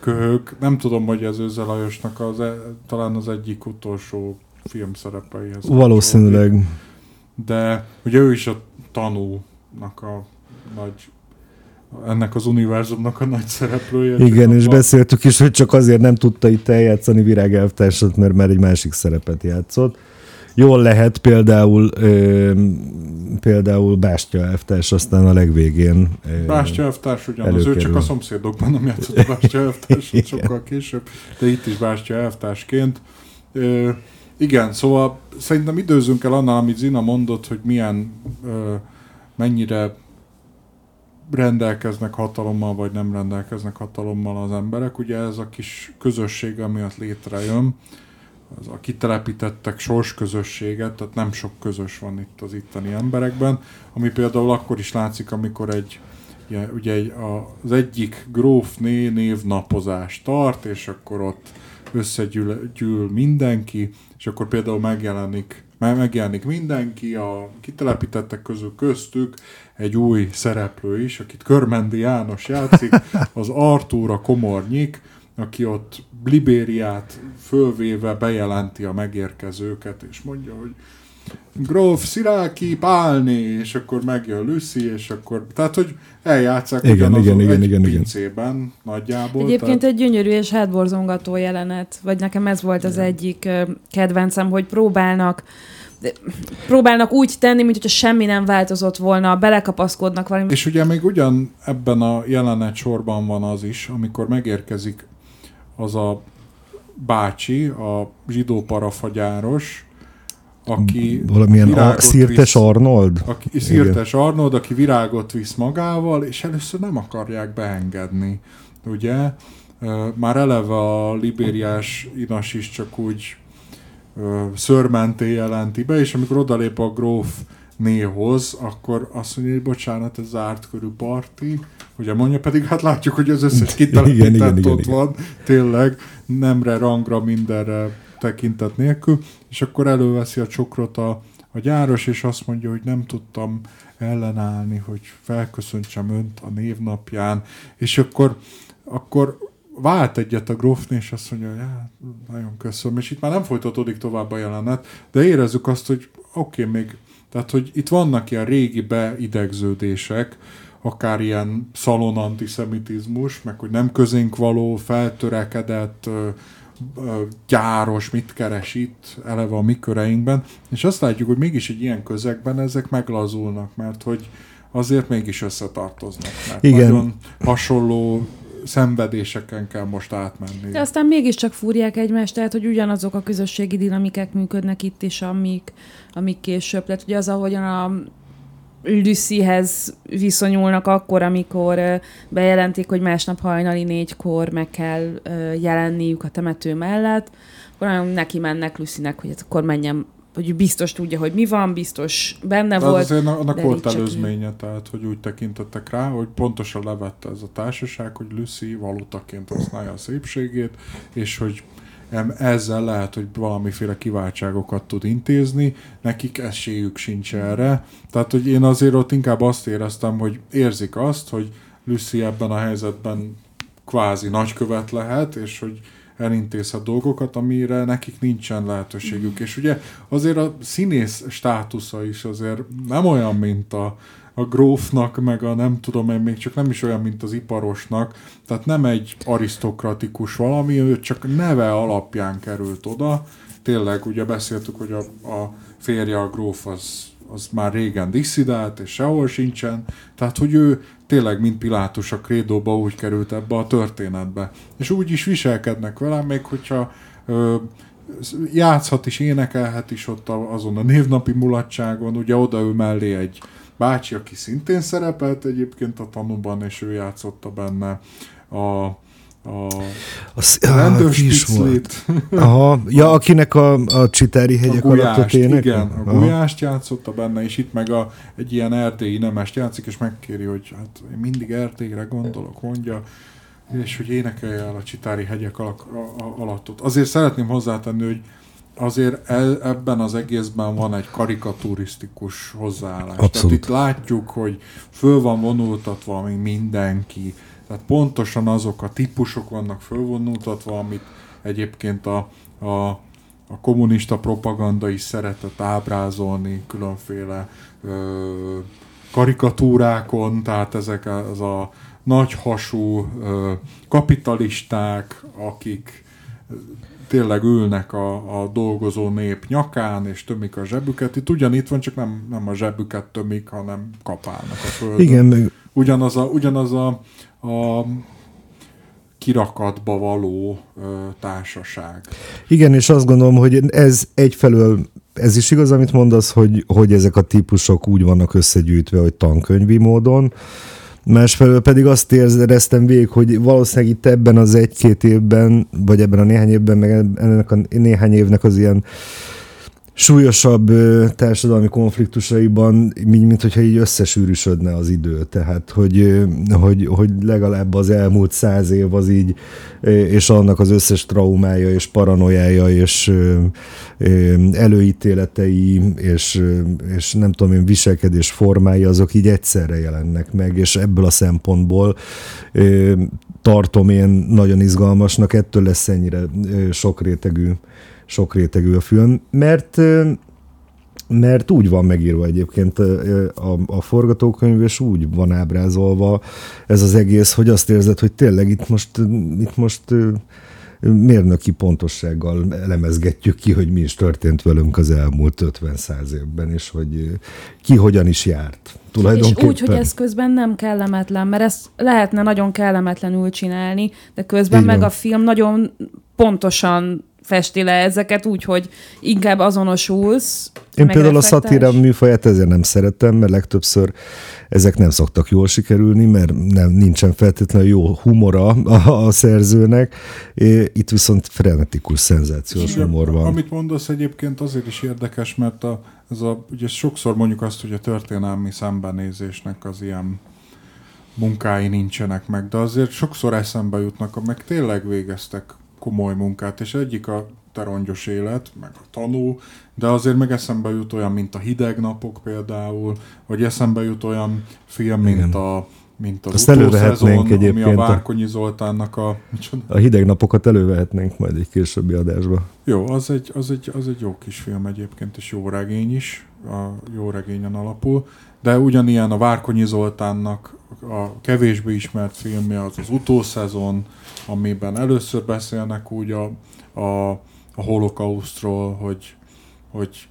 köhög. Nem tudom, hogy ez Őze Lajosnak az, e, talán az egyik utolsó film szerepeihez. Valószínűleg. De ugye ő is a tanúnak a nagy ennek az univerzumnak a nagy szereplője. Igen, és abban- beszéltük is, hogy csak azért nem tudta itt eljátszani Virág elvtársat, mert már egy másik szerepet játszott. Jól lehet például ö, például Bástya elvtárs, aztán a legvégén. ö, Bástya elvtárs ugyanaz, ő csak előkerül. a szomszédokban nem játszott a Bástya <laughs> elvtárs, sokkal később, de itt is Bástya elvtársként. Ö, igen, szóval szerintem időzünk el annál, amit Zina mondott, hogy milyen, ö, mennyire rendelkeznek hatalommal, vagy nem rendelkeznek hatalommal az emberek. Ugye ez a kis közösség, ami ott létrejön, az a kitelepítettek sors közösséget, tehát nem sok közös van itt az itteni emberekben, ami például akkor is látszik, amikor egy ugye, a, az egyik grófné névnapozást tart, és akkor ott összegyűl gyűl mindenki, és akkor például megjelenik, me- megjelenik mindenki, a kitelepítettek közül köztük egy új szereplő is, akit Körmendi János játszik, az Artúra Komornyik, aki ott Libériát fölvéve bejelenti a megérkezőket, és mondja, hogy Gróf Sziráki Pálni, és akkor megjön Lucy, és akkor, tehát, hogy eljátszák Igen, ugyanazon igen, igen, egy igen, igen. pincében nagyjából. Egyébként tehát, egy gyönyörű és hátborzongató jelenet, vagy nekem ez volt az egyik kedvencem, hogy próbálnak próbálnak úgy tenni, mint hogyha semmi nem változott volna, belekapaszkodnak valami. és ugye még ugyan ebben a jelenet sorban van az is, amikor megérkezik az a bácsi, a zsidó parafagyáros, aki Valamilyen a, Szirtes visz- Arnold? aki Szirtes Arnold, aki virágot visz magával, és először nem akarják beengedni, ugye? Már eleve a libériás inas is csak úgy szörmenté jelenti be, és amikor odalép a gróf néhoz, akkor azt mondja, hogy bocsánat, ez zárt körű parti, ugye mondja, pedig hát látjuk, hogy az összes <laughs> Igen, kitelepített igen, igen, ott igen. van, tényleg, nemre, rangra, mindenre tekintet nélkül, és akkor előveszi a csokrot a, a gyáros, és azt mondja, hogy nem tudtam ellenállni, hogy felköszöntsem önt a névnapján, és akkor, akkor vált egyet a grófné, és azt mondja, hogy hát, nagyon köszönöm, és itt már nem folytatódik tovább a jelenet, de érezzük azt, hogy oké, okay, még, tehát, hogy itt vannak ilyen régi beidegződések, akár ilyen szalon antiszemitizmus, meg hogy nem közénk való, feltörekedett, gyáros, mit keres itt, eleve a mi köreinkben, és azt látjuk, hogy mégis egy ilyen közegben ezek meglazulnak, mert hogy azért mégis összetartoznak, mert Igen. nagyon hasonló szenvedéseken kell most átmenni. De aztán mégiscsak fúrják egymást, tehát hogy ugyanazok a közösségi dinamikák működnek itt is, amik, amik később lett. Ugye az, ahogyan a Lucyhez viszonyulnak akkor, amikor bejelentik, hogy másnap hajnali négykor meg kell jelenniük a temető mellett, akkor nagyon neki mennek Lucynek, hogy hát akkor menjen, hogy biztos tudja, hogy mi van, biztos benne De volt. az azért annak volt előzménye, tehát hogy úgy tekintettek rá, hogy pontosan levette ez a társaság, hogy Lucy valutaként használja a szépségét, és hogy ezzel lehet, hogy valamiféle kiváltságokat tud intézni, nekik esélyük sincs erre. Tehát, hogy én azért ott inkább azt éreztem, hogy érzik azt, hogy Lucy ebben a helyzetben kvázi nagykövet lehet, és hogy elintézhet dolgokat, amire nekik nincsen lehetőségük. És ugye azért a színész státusza is azért nem olyan, mint a, a grófnak, meg a nem tudom én, még csak nem is olyan, mint az iparosnak. Tehát nem egy arisztokratikus valami, ő csak neve alapján került oda. Tényleg, ugye beszéltük, hogy a, a férje, a gróf az, az már régen disszidált, és sehol sincsen. Tehát, hogy ő tényleg, mint Pilátus a krédóba úgy került ebbe a történetbe. És úgy is viselkednek vele, még hogyha ö, játszhat is, énekelhet is ott azon a névnapi mulatságon, ugye oda ő mellé egy bácsi, aki szintén szerepelt egyébként a tanúban, és ő játszotta benne a, a ah, ki is volt. <laughs> Aha, ja, akinek a, a Csitári a hegyek alatt a gulyást, ének? igen, a Aha. gulyást játszotta benne, és itt meg a, egy ilyen erdélyi nemest játszik, és megkéri, hogy hát én mindig Erdélyre gondolok, mondja, és hogy énekelje el a Csitári hegyek alak, a, a, alatt. Azért szeretném hozzátenni, hogy azért e, ebben az egészben van egy karikaturisztikus hozzáállás. Tehát Abszolút. itt látjuk, hogy föl van vonultatva még mindenki. Tehát pontosan azok a típusok vannak fölvonultatva, amit egyébként a, a, a kommunista propaganda is szeretett ábrázolni különféle ö, karikatúrákon, tehát ezek az a nagy hasú ö, kapitalisták, akik tényleg ülnek a, a dolgozó nép nyakán, és tömik a zsebüket. Itt ugyanitt van, csak nem, nem a zsebüket tömik, hanem kapálnak a földön. Igen, meg Ugyanaz a, ugyanaz a, a kirakatba való ö, társaság. Igen, és azt gondolom, hogy ez egyfelől, ez is igaz, amit mondasz, hogy, hogy ezek a típusok úgy vannak összegyűjtve, hogy tankönyvi módon, másfelől pedig azt éreztem végig, hogy valószínűleg itt ebben az egy-két évben, vagy ebben a néhány évben, meg ennek a néhány évnek az ilyen súlyosabb társadalmi konfliktusaiban, mint, mint hogyha így összesűrűsödne az idő. Tehát, hogy, hogy, hogy legalább az elmúlt száz év az így, és annak az összes traumája és paranoiája és előítéletei és, és nem tudom én viselkedés formái, azok így egyszerre jelennek meg, és ebből a szempontból tartom én nagyon izgalmasnak, ettől lesz ennyire ö, sokrétegű sokrétegű a film, mert mert úgy van megírva egyébként a, a forgatókönyv, és úgy van ábrázolva ez az egész, hogy azt érzed, hogy tényleg itt most, itt most mérnöki pontossággal elemezgetjük ki, hogy mi is történt velünk az elmúlt 50-100 évben, és hogy ki hogyan is járt. És úgy, hogy ez közben nem kellemetlen, mert ezt lehetne nagyon kellemetlenül csinálni, de közben Így meg van. a film nagyon pontosan festi le ezeket úgy, hogy inkább azonosulsz. Én például a szatíra műfaját ezért nem szeretem, mert legtöbbször ezek nem szoktak jól sikerülni, mert nem, nincsen feltétlenül jó humora a, a szerzőnek. Itt viszont frenetikus, szenzációs humor van. Amit mondasz egyébként azért is érdekes, mert a, ez a, ugye sokszor mondjuk azt, hogy a történelmi szembenézésnek az ilyen munkái nincsenek meg, de azért sokszor eszembe jutnak, meg tényleg végeztek komoly munkát, és egyik a terongyos élet, meg a tanú, de azért meg eszembe jut olyan, mint a hideg napok például, vagy eszembe jut olyan film, mint Igen. a mint az Azt utószezon, egyébként ami a Várkonyi Zoltánnak a... Micsoda? A hideg napokat elővehetnénk majd egy későbbi adásba. Jó, az egy, az, egy, az egy jó kis film egyébként, és jó regény is, a jó regényen alapul, de ugyanilyen a Várkonyi Zoltánnak a kevésbé ismert filmje az az utószezon, amiben először beszélnek úgy a, a, a holokausztról, hogy, hogy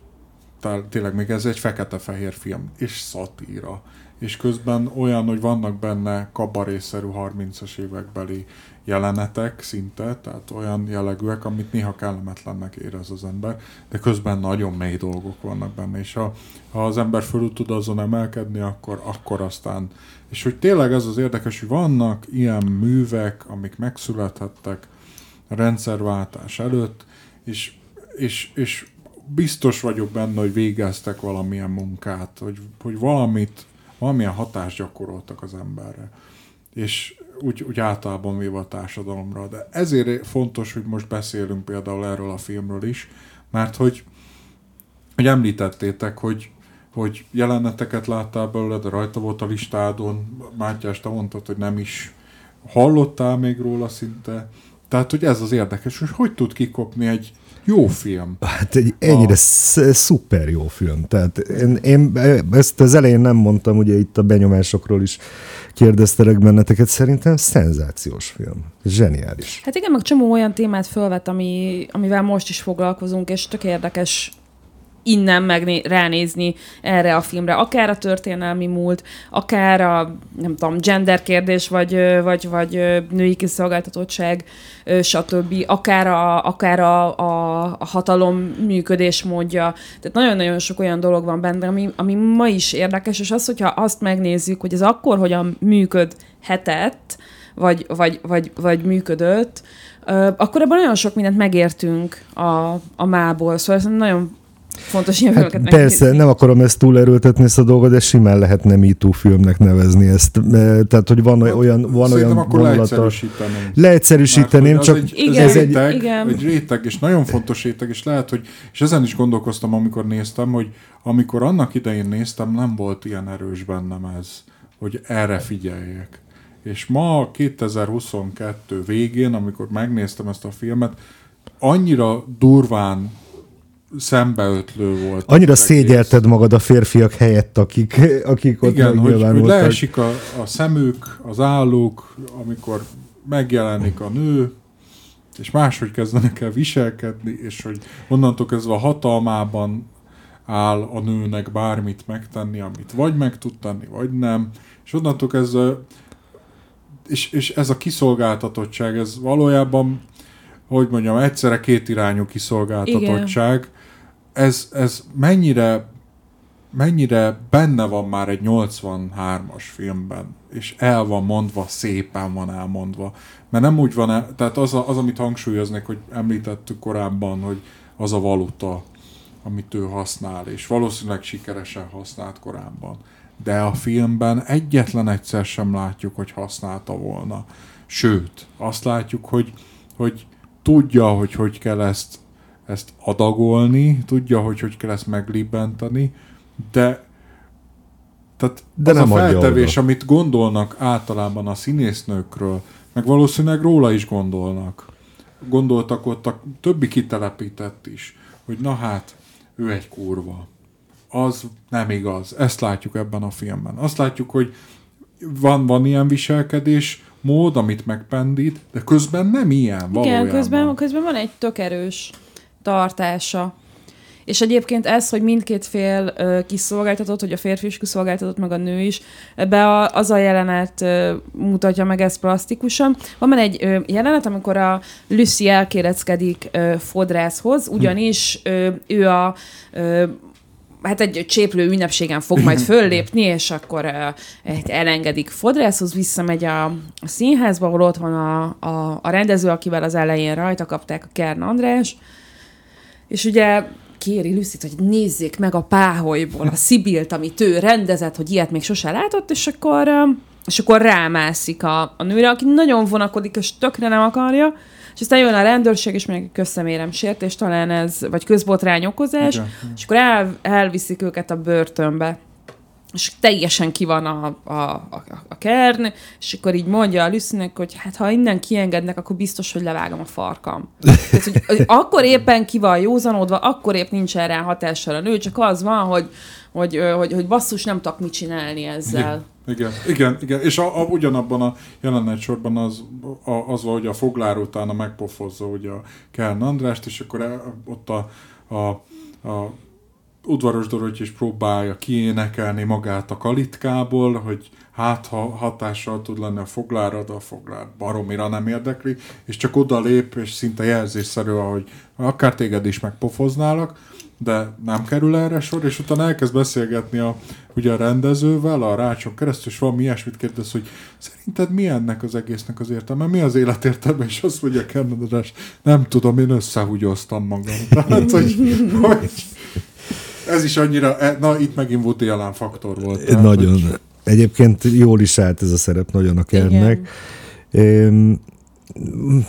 tényleg még ez egy fekete-fehér film, és szatíra. És közben olyan, hogy vannak benne kabarészerű 30-as évekbeli jelenetek szinte, tehát olyan jellegűek, amit néha kellemetlennek érez az ember, de közben nagyon mély dolgok vannak benne, és ha, ha az ember fölül tud azon emelkedni, akkor, akkor aztán és hogy tényleg ez az érdekes, hogy vannak ilyen művek, amik megszülethettek a rendszerváltás előtt, és, és, és biztos vagyok benne, hogy végeztek valamilyen munkát, hogy, hogy valamit, valamilyen hatást gyakoroltak az emberre. És úgy, úgy általában véve a társadalomra. De ezért fontos, hogy most beszélünk például erről a filmről is, mert hogy, hogy említettétek, hogy, hogy jeleneteket láttál belőle, de rajta volt a listádon. Mátyás, te mondtad, hogy nem is hallottál még róla szinte. Tehát, hogy ez az érdekes, hogy hogy tud kikopni egy jó film. Hát egy ennyire a... szuper jó film. Tehát én, én ezt az elején nem mondtam, ugye itt a benyomásokról is kérdeztelek benneteket, szerintem szenzációs film. Zseniális. Hát igen, meg csomó olyan témát felvet, ami, amivel most is foglalkozunk, és tök érdekes innen megné- ránézni erre a filmre. Akár a történelmi múlt, akár a, nem tudom, gender kérdés, vagy, vagy, vagy női kiszolgáltatottság, stb. Akár a, akár a, a, a hatalom működés módja. Tehát nagyon-nagyon sok olyan dolog van benne, ami, ami ma is érdekes, és az, hogyha azt megnézzük, hogy ez akkor hogyan működhetett, vagy, vagy, vagy, vagy működött, akkor ebben nagyon sok mindent megértünk a, a mából. Szóval ez nagyon fontos ilyen hát Persze, megnézni. nem akarom ezt túlerőltetni ezt a dolgot, de simán lehetne MeToo filmnek nevezni ezt. Tehát, hogy van hát, olyan, van olyan akkor leegyszerűsíteném. Leegyszerűsíteném, Mert, csak egy, igen, ez egy, réteg, igen. egy réteg, és nagyon fontos réteg, és lehet, hogy, és ezen is gondolkoztam, amikor néztem, hogy amikor annak idején néztem, nem volt ilyen erős bennem ez, hogy erre figyeljek. És ma 2022 végén, amikor megnéztem ezt a filmet, annyira durván szembeötlő volt. Annyira szégyelted magad a férfiak helyett, akik, akik ott Igen, hogy, hogy leesik a, a szemük, az állók, amikor megjelenik a nő, és máshogy kezdenek el viselkedni, és hogy onnantól kezdve a hatalmában áll a nőnek bármit megtenni, amit vagy meg tud tenni, vagy nem, és onnantól kezdve és, és ez a kiszolgáltatottság, ez valójában hogy mondjam, egyszerre kétirányú kiszolgáltatottság, Igen ez, ez mennyire, mennyire benne van már egy 83-as filmben, és el van mondva, szépen van elmondva. Mert nem úgy van, tehát az, a, az, amit hangsúlyoznék, hogy említettük korábban, hogy az a valuta, amit ő használ, és valószínűleg sikeresen használt korábban. De a filmben egyetlen egyszer sem látjuk, hogy használta volna. Sőt, azt látjuk, hogy, hogy tudja, hogy hogy kell ezt ezt adagolni, tudja, hogy hogy kell ezt meglibbenteni, de tehát de az nem a feltevés, oda. amit gondolnak általában a színésznőkről, meg valószínűleg róla is gondolnak. Gondoltak ott a többi kitelepített is, hogy na hát, ő egy kurva. az nem igaz. Ezt látjuk ebben a filmben. Azt látjuk, hogy van, van ilyen viselkedés, mód, amit megpendít, de közben nem ilyen valójában. Igen, közben, közben van egy tök erős tartása. És egyébként ez, hogy mindkét fél ö, kiszolgáltatott, hogy a férfi is kiszolgáltatott, meg a nő is, ebbe a, az a jelenet ö, mutatja meg ezt plastikusan. Van egy ö, jelenet, amikor a Lucy elkéreckedik ö, fodrászhoz, ugyanis ö, ő a ö, hát egy cséplő ünnepségen fog majd <laughs> föllépni, és akkor uh, elengedik fodrászhoz, visszamegy a, a színházba, ahol ott van a, a, a rendező, akivel az elején rajta kapták a Kern András, és ugye kéri Lucy-t, hogy nézzék meg a páholyból a Szibilt, amit ő rendezett, hogy ilyet még sose látott, és akkor, és akkor rámászik a, a nőre, aki nagyon vonakodik, és tökre nem akarja, és aztán jön a rendőrség, és mondják, közszemérem sértés, talán ez, vagy közbotrány okozás, Igen. és akkor el, elviszik őket a börtönbe és teljesen ki van a, a, a, a kern, és akkor így mondja a Lucynek, hogy hát ha innen kiengednek, akkor biztos, hogy levágom a farkam. Tehát, hogy, akkor éppen ki van józanodva, akkor épp nincs erre hatással a nő, csak az van, hogy, hogy, hogy, hogy basszus, nem tudok mit csinálni ezzel. Igen, igen, igen. És a, a, ugyanabban a jelenet sorban az, a, az van, hogy a foglár utána megpofozza ugye a Kern Andrást, és akkor ott a, a, a udvaros Doroty is próbálja kiénekelni magát a kalitkából, hogy hát ha hatással tud lenni a foglára, de a foglár baromira nem érdekli, és csak oda lép, és szinte jelzésszerű, hogy akár téged is megpofoználak, de nem kerül erre sor, és utána elkezd beszélgetni a, ugye a rendezővel, a rácson keresztül, és valami ilyesmit kérdez, hogy szerinted mi ennek az egésznek az értelme? Mi az életértelme? És azt mondja Kernadás, nem tudom, én összehúgyoztam magam. <laughs> Tehát, hogy, hogy ez is annyira, e, na itt megint Woody Allen faktor volt. Tehát, nagyon. Hogy... Egyébként jól is állt ez a szerep nagyon a Kernnek.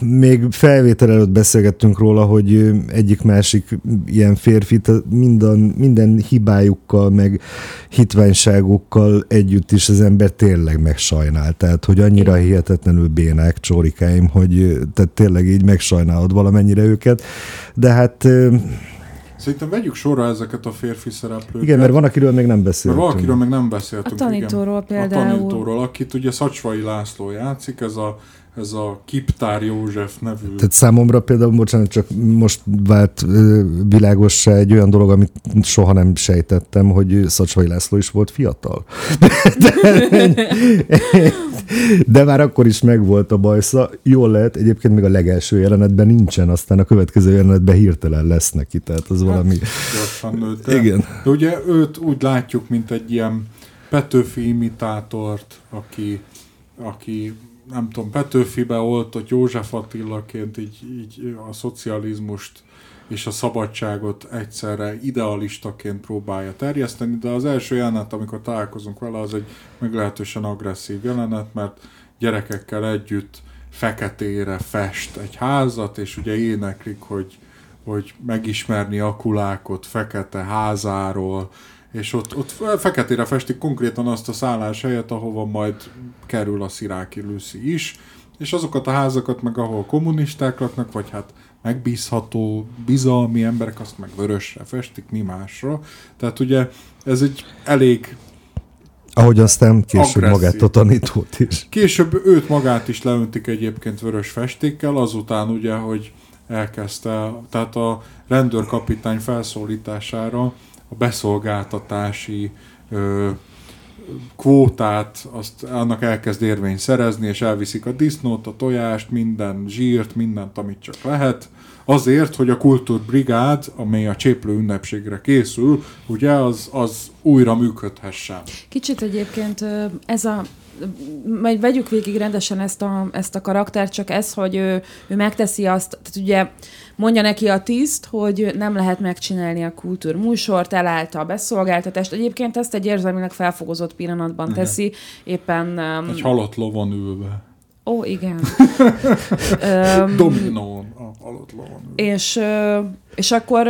Még felvétel előtt beszélgettünk róla, hogy egyik-másik ilyen férfit minden, minden hibájukkal, meg hitványságukkal együtt is az ember tényleg megsajnál. Tehát, hogy annyira hihetetlenül bénák csórikáim, hogy tehát tényleg így megsajnálod valamennyire őket. De hát Szerintem vegyük sorra ezeket a férfi szereplőket. Igen, mert van, akiről még nem beszéltünk. Mert valakiről még nem beszéltünk. A tanítóról igen. például. A tanítóról, akit ugye Szacsvai László játszik, ez a ez a Kiptár József nevű. Tehát számomra például, bocsánat, csak most vált világossá egy olyan dolog, amit soha nem sejtettem, hogy Szacsvai László is volt fiatal. <laughs> De, <laughs> de már akkor is megvolt a bajsza. Jól lehet, egyébként még a legelső jelenetben nincsen, aztán a következő jelenetben hirtelen lesz neki, tehát az hát, valami... Gyorsan nőtt. Igen. De ugye őt úgy látjuk, mint egy ilyen Petőfi imitátort, aki, aki nem tudom, Petőfibe oltott József Attilaként így, így a szocializmust és a szabadságot egyszerre idealistaként próbálja terjeszteni, de az első jelenet, amikor találkozunk vele, az egy meglehetősen agresszív jelenet, mert gyerekekkel együtt feketére fest egy házat, és ugye éneklik, hogy, hogy megismerni akulákot fekete házáról, és ott, ott feketére festik konkrétan azt a szállás helyet, ahova majd kerül a Sziráki Lucy is, és azokat a házakat meg, ahol kommunisták laknak, vagy hát megbízható, bizalmi emberek, azt meg vörösre festik, mi másra. Tehát ugye ez egy elég ahogy aztán később agresszív. magát a tanítót is. Később őt magát is leöntik egyébként vörös festékkel, azután ugye, hogy elkezdte, tehát a rendőrkapitány felszólítására a beszolgáltatási ö, kvótát, azt annak elkezd érvényt szerezni, és elviszik a disznót, a tojást, minden zsírt, mindent, amit csak lehet, azért, hogy a kultúrbrigád, amely a cséplő ünnepségre készül, ugye az, az újra működhessen. Kicsit egyébként ez a majd vegyük végig rendesen ezt a, ezt a karaktert, csak ez, hogy ő, ő megteszi azt, tehát ugye mondja neki a tiszt, hogy nem lehet megcsinálni a kultúrmúsort, elállta a beszolgáltatást. Egyébként ezt egy érzelmileg felfogozott pillanatban teszi, éppen... Um, egy halott lovon ülve. Ó, igen. <laughs> Dominón, a halott lovon ülve. És, és akkor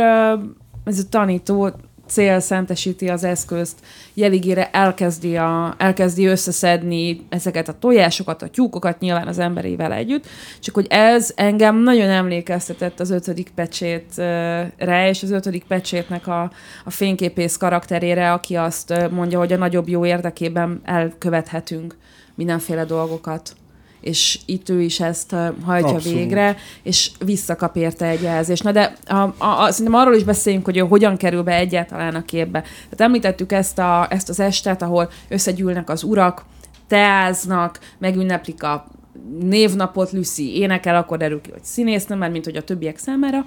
ez a tanító cél szentesíti az eszközt, jeligére elkezdi, a, elkezdi összeszedni ezeket a tojásokat, a tyúkokat nyilván az emberével együtt, csak hogy ez engem nagyon emlékeztetett az ötödik pecsétre, és az ötödik pecsétnek a, a fényképész karakterére, aki azt mondja, hogy a nagyobb jó érdekében elkövethetünk mindenféle dolgokat és itt ő is ezt hajtja Abszolút. végre, és visszakap érte egy jelzést. Na de a, a, a, szerintem arról is beszéljünk, hogy ő hogyan kerül be egyáltalán a képbe. Tehát említettük ezt, a, ezt az estet, ahol összegyűlnek az urak, teáznak, megünneplik a névnapot, Lucy énekel, akkor derül ki, hogy színésznő, mert mint hogy a többiek számára.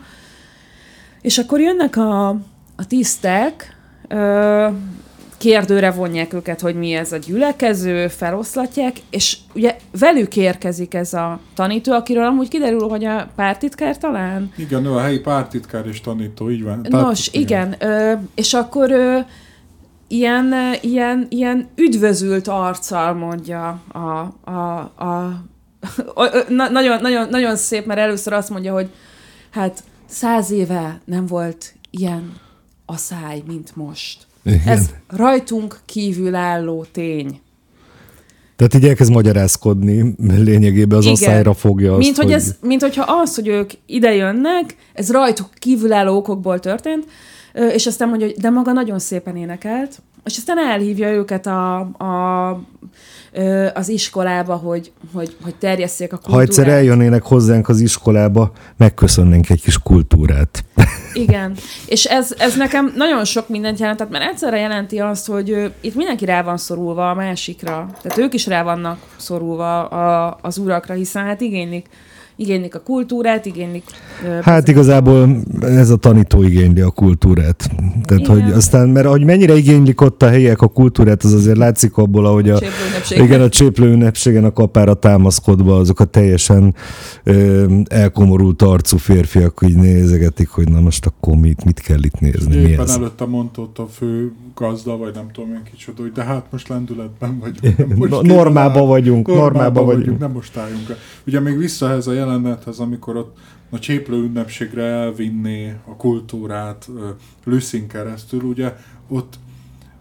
És akkor jönnek a, a tisztek, ö, kérdőre vonják őket, hogy mi ez a gyülekező, feloszlatják, és ugye velük érkezik ez a tanító, akiről amúgy kiderül, hogy a pártitkár talán. Igen, ő a helyi pártitkár és tanító, így van. Nos, igen, ö, és akkor ö, ilyen, ilyen, ilyen üdvözült arccal mondja a, a, a, <laughs> a na, nagyon, nagyon, nagyon szép, mert először azt mondja, hogy hát száz éve nem volt ilyen a száj, mint most. Igen. Ez rajtunk kívülálló tény. Tehát így elkezd magyarázkodni, lényegében az asszályra fogja azt, mint, hogy, hogy... Ez, mint hogyha az, hogy ők ide jönnek, ez rajtuk kívülálló okokból történt, és aztán mondja, hogy de maga nagyon szépen énekelt, és aztán elhívja őket a, a az iskolába, hogy, hogy, hogy terjesszék a kultúrát. Ha egyszer eljönnének hozzánk az iskolába, megköszönnénk egy kis kultúrát. <laughs> Igen, és ez, ez nekem nagyon sok mindent jelent, tehát mert egyszerre jelenti azt, hogy itt mindenki rá van szorulva a másikra, tehát ők is rá vannak szorulva a, az urakra, hiszen hát igénylik igénylik a kultúrát, igénylik... Hát igazából ez a tanító igényli a kultúrát. Tehát, Igen. hogy aztán, mert hogy mennyire igénylik ott a helyiek a kultúrát, az azért látszik abból, ahogy a, igen, a cséplő ünnepségen a kapára támaszkodva azok a teljesen ö, elkomorult arcú férfiak így nézegetik, hogy na most akkor mit, mit kell itt nézni. Mi éppen ez? előtte mondta ott a fő gazda, vagy nem tudom én kicsoda, hogy de hát most lendületben vagyunk. <laughs> Most normálban vagyunk, normálban vagyunk. vagyunk. Nem most álljunk. Ugye még vissza ez a jelenethez, amikor ott a cséplő ünnepségre elvinné a kultúrát Lüsszin keresztül, ugye ott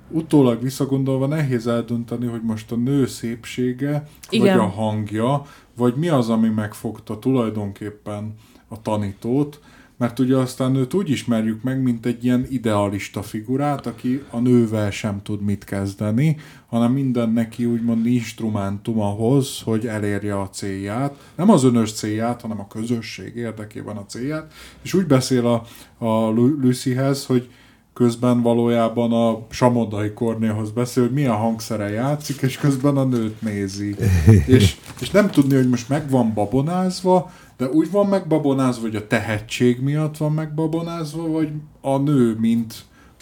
utólag visszagondolva nehéz eldönteni, hogy most a nő szépsége, Igen. vagy a hangja, vagy mi az, ami megfogta tulajdonképpen a tanítót, mert ugye aztán őt úgy ismerjük meg, mint egy ilyen idealista figurát, aki a nővel sem tud mit kezdeni, hanem minden neki úgymond instrumentum ahhoz, hogy elérje a célját. Nem az önös célját, hanem a közösség érdekében a célját. És úgy beszél a, a Lucyhez, hogy közben valójában a Samodai Kornéhoz beszél, hogy milyen hangszere játszik, és közben a nőt nézi. <laughs> és, és nem tudni, hogy most meg van babonázva, de úgy van megbabonázva, hogy a tehetség miatt van megbabonázva, vagy a nő, mint,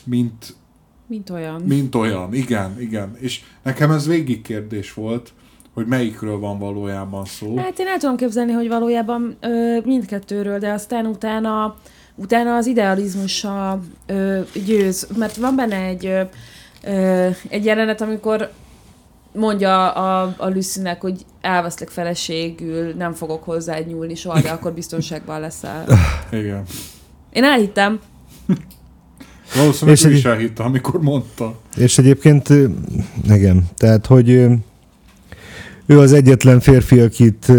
mint mint olyan. Mint olyan, igen, igen. És nekem ez végig kérdés volt, hogy melyikről van valójában szó. Hát én el tudom képzelni, hogy valójában ö, mindkettőről, de aztán utána, utána az idealizmusa ö, győz, mert van benne egy, ö, egy jelenet, amikor mondja a, a Lucynek, hogy elveszlek feleségül, nem fogok hozzá nyúlni soha, de akkor biztonságban leszel. <laughs> Igen. Én elhittem. <laughs> Valószínűleg és ő egy... is elhitte, amikor mondta. És egyébként, igen, tehát, hogy ő az egyetlen férfi, akit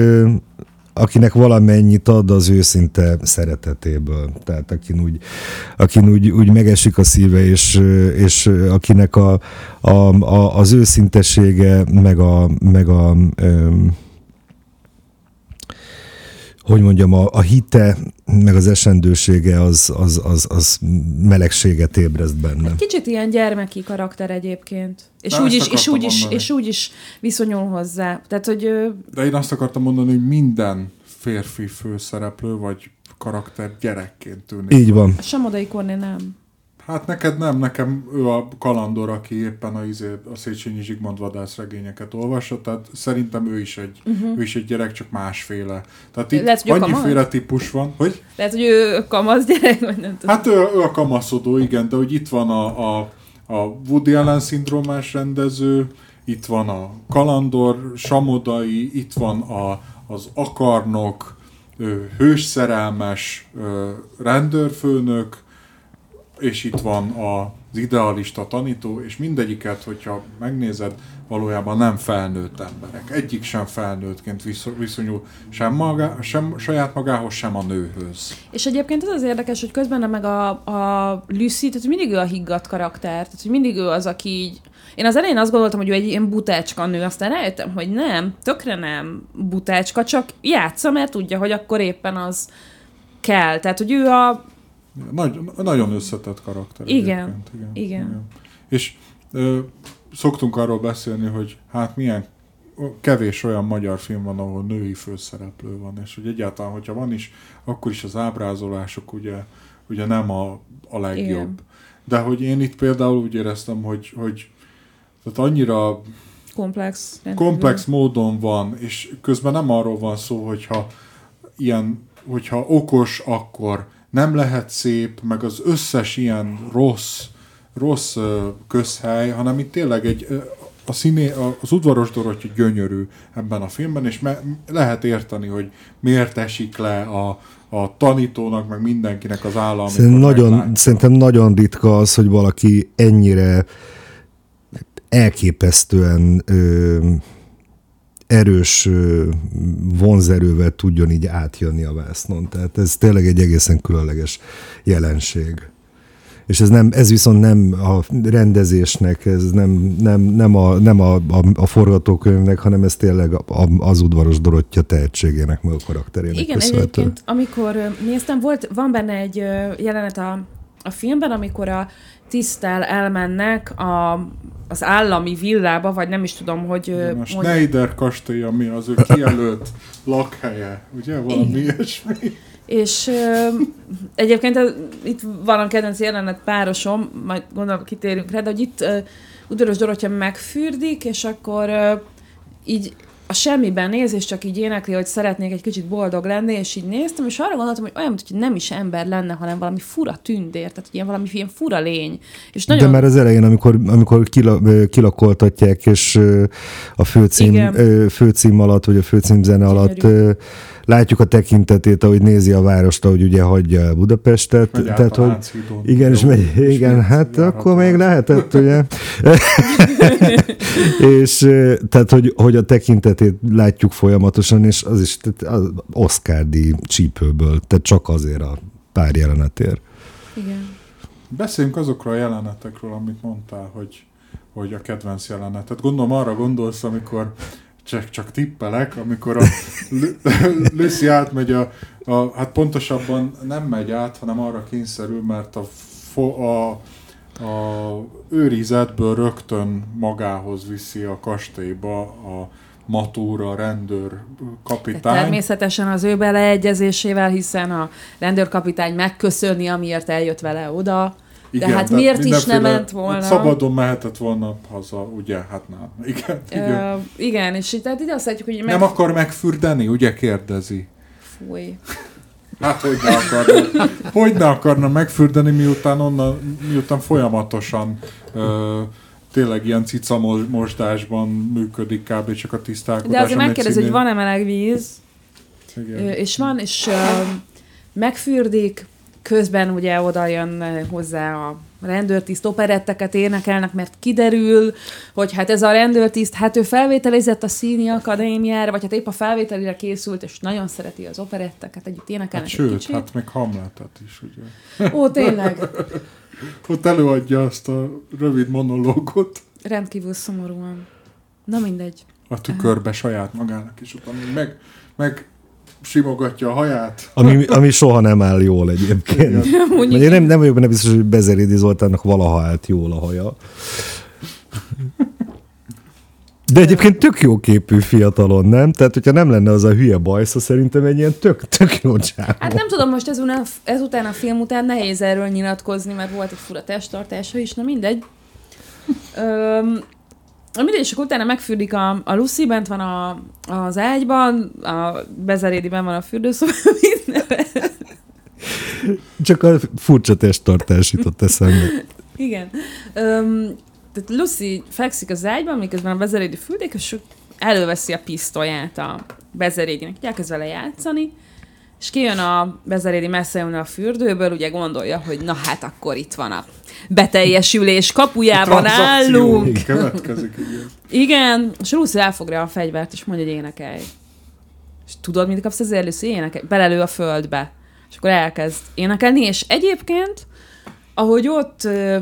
akinek valamennyit ad az őszinte szeretetéből. Tehát akin úgy, akin úgy, úgy megesik a szíve, és, és akinek a, a, a, az őszintessége, meg a, meg a öm, hogy mondjam, a, a hite, meg az esendősége az, az, az, az melegséget ébreszt benne. Egy kicsit ilyen gyermeki karakter egyébként. És úgy, is, és, úgy is, és úgy is viszonyul hozzá. Tehát, hogy... De én azt akartam mondani, hogy minden férfi főszereplő, vagy karakter gyerekként tűnik. Így van. A Samodai Korné nem. Hát neked nem, nekem ő a kalandor, aki éppen a, izé, a Széchenyi Zsigmond vadászregényeket olvassa, tehát szerintem ő is egy, uh-huh. ő is egy gyerek, csak másféle. Tehát itt Lehet, annyiféle típus van, hogy... Lehet, hogy ő kamasz gyerek, vagy nem tudom. Hát ő, ő a kamaszodó, igen, de hogy itt van a, a, a Woody Allen szindrómás rendező, itt van a kalandor, Samodai, itt van a, az akarnok, hősszerelmes rendőrfőnök, és itt van az idealista tanító, és mindegyiket, hogyha megnézed, valójában nem felnőtt emberek. Egyik sem felnőttként viszonyul sem, maga, sem saját magához, sem a nőhöz. És egyébként ez az érdekes, hogy közben meg a, a Lucy, tehát mindig ő a higgadt karakter, tehát hogy mindig ő az, aki így én az elején azt gondoltam, hogy ő egy ilyen butácska nő, aztán rájöttem, hogy nem, tökre nem butácska, csak játsza, mert tudja, hogy akkor éppen az kell. Tehát, hogy ő a... Nagy, nagyon összetett karakter. Igen, igen, igen. igen. És ö, szoktunk arról beszélni, hogy hát milyen kevés olyan magyar film van, ahol női főszereplő van, és hogy egyáltalán, hogyha van is, akkor is az ábrázolások ugye, ugye nem a, a legjobb. Igen. De hogy én itt például úgy éreztem, hogy, hogy tehát annyira komplex, komplex módon van, és közben nem arról van szó, hogyha ilyen, hogyha okos, akkor nem lehet szép, meg az összes ilyen rossz, rossz közhely, hanem itt tényleg egy, a színé, az udvaros Dorottya gyönyörű ebben a filmben, és me, lehet érteni, hogy miért esik le a, a tanítónak, meg mindenkinek az állami. Szerintem nagyon, szerintem nagyon ritka az, hogy valaki ennyire elképesztően ö, erős vonzerővel tudjon így átjönni a vásznon. Tehát ez tényleg egy egészen különleges jelenség. És ez, nem, ez viszont nem a rendezésnek, ez nem, nem, nem, a, nem a, a, a forgatókönyvnek, hanem ez tényleg a, az udvaros Dorottya tehetségének, meg a karakterének Igen, köszönhető. egyébként, amikor néztem, volt, van benne egy jelenet a, a filmben, amikor a tisztel elmennek a, az állami villába, vagy nem is tudom, hogy... Igen, a Schneider kastély, ami az ő kijelölt lakhelye, ugye? Valami ilyesmi. És ö, egyébként ez, itt van a kedvenc jelenet párosom, majd gondolom kitérünk rá, de hogy itt ö, Udoros Dorottya megfürdik, és akkor ö, így a semmiben néz, és csak így énekli, hogy szeretnék egy kicsit boldog lenni, és így néztem, és arra gondoltam, hogy olyan, hogy nem is ember lenne, hanem valami fura tündér, tehát ilyen valami ilyen fura lény. És nagyon... De már az elején, amikor, amikor kila, kilakoltatják, és a főcím, főcím alatt, vagy a főcím zene alatt Gyönyörű látjuk a tekintetét, ahogy nézi a várost, ahogy ugye hagyja Budapestet. Megy tehát, hogy igen, és megy, igen, hát akkor még lehetett, ugye? <laughs> és tehát, hogy, hogy a tekintetét látjuk folyamatosan, és az is tehát az Oscar díj csípőből, tehát csak azért a pár jelenetért. Igen. Beszéljünk azokról a jelenetekről, amit mondtál, hogy, hogy a kedvenc jelenetet. Gondolom arra gondolsz, amikor csak, csak tippelek, amikor a <laughs> Lucy átmegy a, a, hát pontosabban nem megy át, hanem arra kényszerül, mert a, a, a őrizetből rögtön magához viszi a kastélyba a matúra, rendőr kapitány. Természetesen az ő beleegyezésével, hiszen a rendőrkapitány megköszöni, amiért eljött vele oda. Igen, de hát miért is nem ment volna? Szabadon mehetett volna haza, ugye? Hát nem. Igen, <laughs> igen. Ö, igen és tehát ide azt látjuk, hogy... Meg... Nem akar megfürdeni, ugye kérdezi? Fúj. Hát hogy ne akarna, hogy ne akarna megfürdeni, miután, onnan, miután folyamatosan ö, tényleg ilyen cica mosdásban működik kb. csak a tisztálkodás. De azért megkérdez, hogy van-e meleg víz, Igen. és van, és ö, megfürdik, közben ugye oda jön hozzá a rendőrtiszt operetteket énekelnek, mert kiderül, hogy hát ez a rendőrtiszt, hát ő felvételizett a Színi Akadémiára, vagy hát épp a felvételire készült, és nagyon szereti az operetteket, együtt énekelnek hát sőt, kicsit. hát meg Hamletet is, ugye. Ó, tényleg. <laughs> Ott előadja azt a rövid monológot. Rendkívül szomorúan. Na mindegy. A tükörbe saját magának, és utána meg, meg simogatja a haját. Ami, ami soha nem áll jól egyébként. Én nem, nem vagyok benne biztos, hogy Bezerédi Zoltánnak valaha állt jól a haja. De egyébként tök jó képű fiatalon, nem? Tehát, hogyha nem lenne az a hülye bajsza, szerintem egy ilyen tök, tök jó csávó. Hát nem tudom, most ezután, ezután a film után nehéz erről nyilatkozni, mert volt egy fura testtartása is, na mindegy. Öm, mindegy, és akkor utána megfürdik a, a Lucy, bent van a, az ágyban, a Bezerédiben van a fürdőszoba, <laughs> Csak a furcsa testtartás jutott eszembe. Igen. Um, tehát Lucy fekszik az ágyban, miközben a Bezerédi fürdik, és előveszi a pisztolyát a Bezerédinek, elkezd vele játszani, és kijön a bezerédi messze a fürdőből, ugye gondolja, hogy na hát akkor itt van a beteljesülés kapujában állunk. Következik, igen. Igen, és Lucy elfogja a fegyvert, és mondja, hogy énekelj. És tudod, mit kapsz ezért, Lucy? Énekelj. Belelő a földbe. És akkor elkezd énekelni, és egyébként, ahogy ott ö,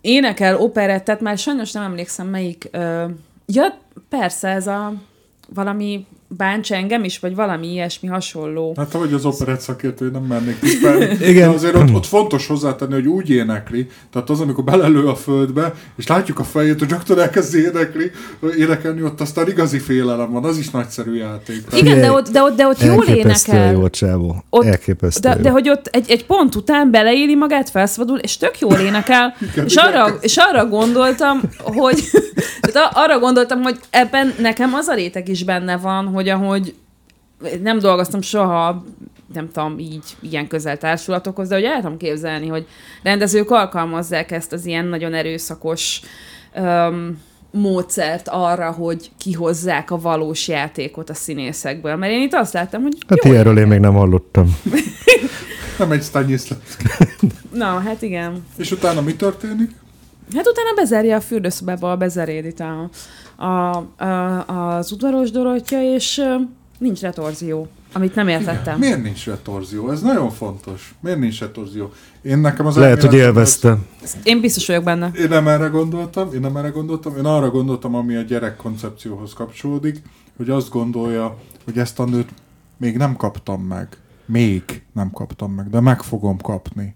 énekel operettet, már sajnos nem emlékszem melyik, ö, ja, persze, ez a valami bánts engem is, vagy valami ilyesmi hasonló. Hát vagy az operett szakértő, nem mernék tippelni. <laughs> Igen. De azért ott, ott, fontos hozzátenni, hogy úgy énekli, tehát az, amikor belelő a földbe, és látjuk a fejét, hogy rögtön elkezd énekli, énekelni, ott aztán igazi félelem van, az is nagyszerű játék. Tehát Igen, de ott, de ott, de ott jól énekel. jó csávó. Ott- Elképesztő. De, de hogy ott egy, egy pont után beleéli magát, felszabadul, és tök jól énekel, <laughs> Igen, és, igen. arra, és arra gondoltam, hogy <laughs> arra gondoltam, hogy ebben nekem az a réteg is benne van, hogy ahogy nem dolgoztam soha, nem tudom, így ilyen közel társulatokhoz, de hogy el tudom képzelni, hogy rendezők alkalmazzák ezt az ilyen nagyon erőszakos um, módszert arra, hogy kihozzák a valós játékot a színészekből. Mert én itt azt láttam, hogy Hát jó, ilyenről én még nem hallottam. <laughs> Nem egy Stanislavski. Na, hát igen. És utána mi történik? Hát utána bezárja a fürdőszobába a bezerédit a, a, a, az udvaros Dorottya, és nincs retorzió, amit nem értettem. Miért nincs retorzió? Ez nagyon fontos. Miért nincs retorzió? Én nekem az Lehet, hogy élvezte. Én biztos vagyok benne. Én nem erre gondoltam, én nem erre gondoltam, én arra gondoltam, ami a gyerek koncepcióhoz kapcsolódik, hogy azt gondolja, hogy ezt a nőt még nem kaptam meg. Még nem kaptam meg, de meg fogom kapni.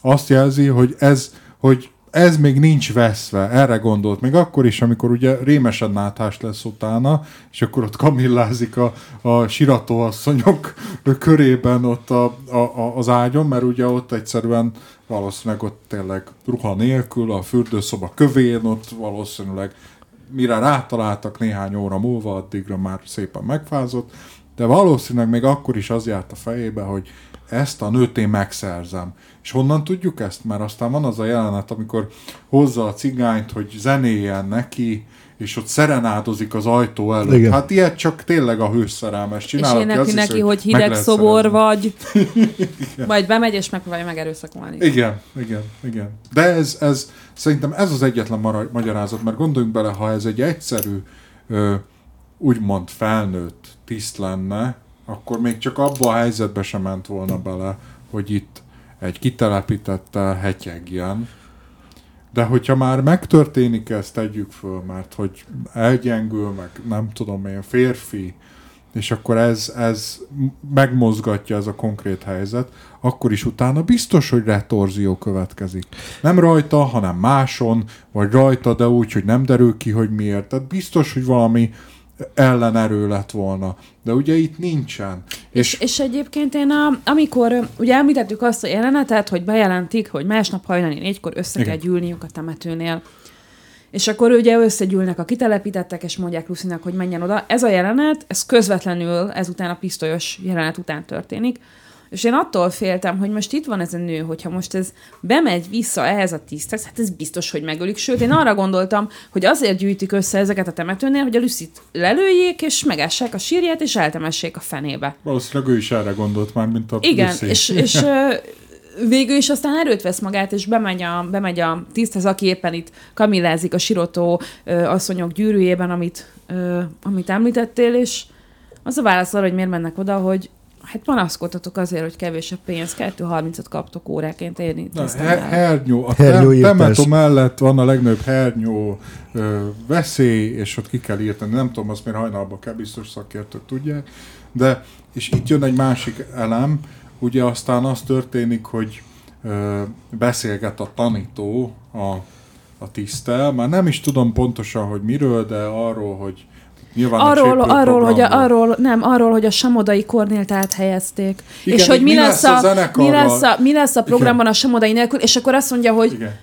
Azt jelzi, hogy ez, hogy ez még nincs veszve, erre gondolt, még akkor is, amikor ugye rémesen náthás lesz utána, és akkor ott kamillázik a, a siratóasszonyok körében ott a, a, a, az ágyon, mert ugye ott egyszerűen valószínűleg ott tényleg ruha nélkül, a fürdőszoba kövén, ott valószínűleg mire rátaláltak néhány óra múlva, addigra már szépen megfázott, de valószínűleg még akkor is az járt a fejébe, hogy ezt a nőt én megszerzem. És honnan tudjuk ezt? Mert aztán van az a jelenet, amikor hozza a cigányt, hogy zenéjen neki, és ott szerenádozik az ajtó előtt. Igen. Hát ilyet csak tényleg a hőszerelmes És csinál. én aki azt neki, neki, hogy hideg szobor szerezni. vagy, <laughs> vagy bemegy és megpróbálja megerőszakolni. Igen, igen, igen. De ez, ez szerintem ez az egyetlen mara- magyarázat, mert gondoljunk bele, ha ez egy egyszerű, ö, úgymond felnőtt tiszt lenne, akkor még csak abba a helyzetbe sem ment volna bele, hogy itt egy kitelepítettel hetyegjen. De hogyha már megtörténik ezt, tegyük föl, mert hogy elgyengül, meg nem tudom én, férfi, és akkor ez, ez megmozgatja ez a konkrét helyzet, akkor is utána biztos, hogy retorzió következik. Nem rajta, hanem máson, vagy rajta, de úgy, hogy nem derül ki, hogy miért. Tehát biztos, hogy valami ellenerő lett volna. De ugye itt nincsen. És, És, egyébként én, a, amikor ugye említettük azt a jelenetet, hogy bejelentik, hogy másnap hajnali négykor össze Igen. kell gyűlniük a temetőnél. És akkor ugye összegyűlnek a kitelepítettek, és mondják Lucinak, hogy menjen oda. Ez a jelenet, ez közvetlenül ezután a pisztolyos jelenet után történik. És én attól féltem, hogy most itt van ez a nő, hogyha most ez bemegy vissza ehhez a tiszthez, hát ez biztos, hogy megölik. Sőt, én arra gondoltam, hogy azért gyűjtik össze ezeket a temetőnél, hogy a Lucit lelőjék, és megássák a sírját, és eltemessék a fenébe. valószínűleg ő is erre gondolt már, mint a Igen, Lucy. és, <laughs> és végül is aztán erőt vesz magát, és bemegy a, bemegy a tiszthez, aki éppen itt kamillázik a sirotó ö, asszonyok gyűrűjében, amit, ö, amit említettél, és az a válasz arra, hogy miért mennek oda, hogy hát panaszkodtatok azért, hogy kevés a pénz, 2.30-at kaptok óráként érni. Na, her- hernyó, a Hernyó temető mellett van a legnagyobb hernyó ö, veszély, és ott ki kell írtani. Nem tudom, azt miért hajnalba kell, biztos szakértők tudják. De, és itt jön egy másik elem, ugye aztán az történik, hogy ö, beszélget a tanító a, a tisztel, már nem is tudom pontosan, hogy miről, de arról, hogy nyilván Arról, arról, hogy a, arról, nem, arról, hogy a Samodai Kornélt áthelyezték. Igen, és hogy mi, mi lesz, lesz a a, mi, lesz a, mi lesz a programban a Samodai nélkül, és akkor azt mondja, hogy Igen.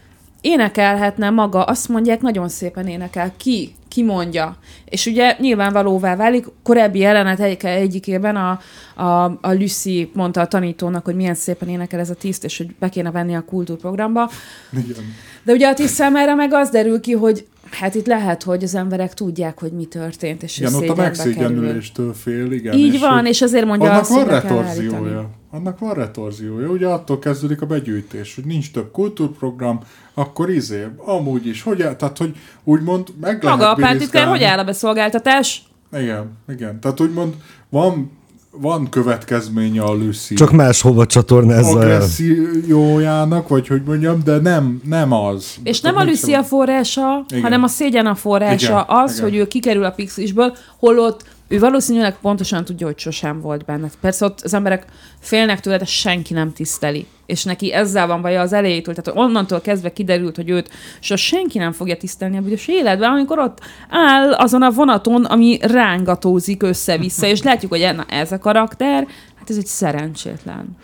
énekelhetne maga, azt mondják, nagyon szépen énekel. Ki? Ki mondja? És ugye nyilvánvalóvá válik, korábbi jelenet egy, egyikében a, a, a Lucy mondta a tanítónak, hogy milyen szépen énekel ez a tiszt, és hogy be kéne venni a kultúrprogramba. Igen. De ugye a tiszt számára meg az derül ki, hogy Hát itt lehet, hogy az emberek tudják, hogy mi történt, és Igen, ott a megszégyenüléstől fél, igen. Így és van, és azért mondja Annak azt, van retorziója. Annak van retorziója. Ugye attól kezdődik a begyűjtés, hogy nincs több kultúrprogram, akkor izé, amúgy is, hogy, el- tehát, hogy úgymond meg lehet Maga a pártitkár, hogy áll a beszolgáltatás? Igen, igen. Tehát úgymond van, van következménye a Lucy Csak máshova csatornázza el. agressziójának, vagy hogy mondjam, de nem, nem az. És nem a Tehát Lucy a forrása, Igen. hanem a szégyen a forrása Igen, az, igen. hogy ő kikerül a pixisből, holott ő valószínűleg pontosan tudja, hogy sosem volt benne. Persze ott az emberek félnek tőle, de senki nem tiszteli. És neki ezzel van baja az elejétől, tehát onnantól kezdve kiderült, hogy őt so senki nem fogja tisztelni a büdös életben, amikor ott áll azon a vonaton, ami rángatózik össze-vissza, és látjuk, hogy na, ez a karakter, hát ez egy szerencsétlen.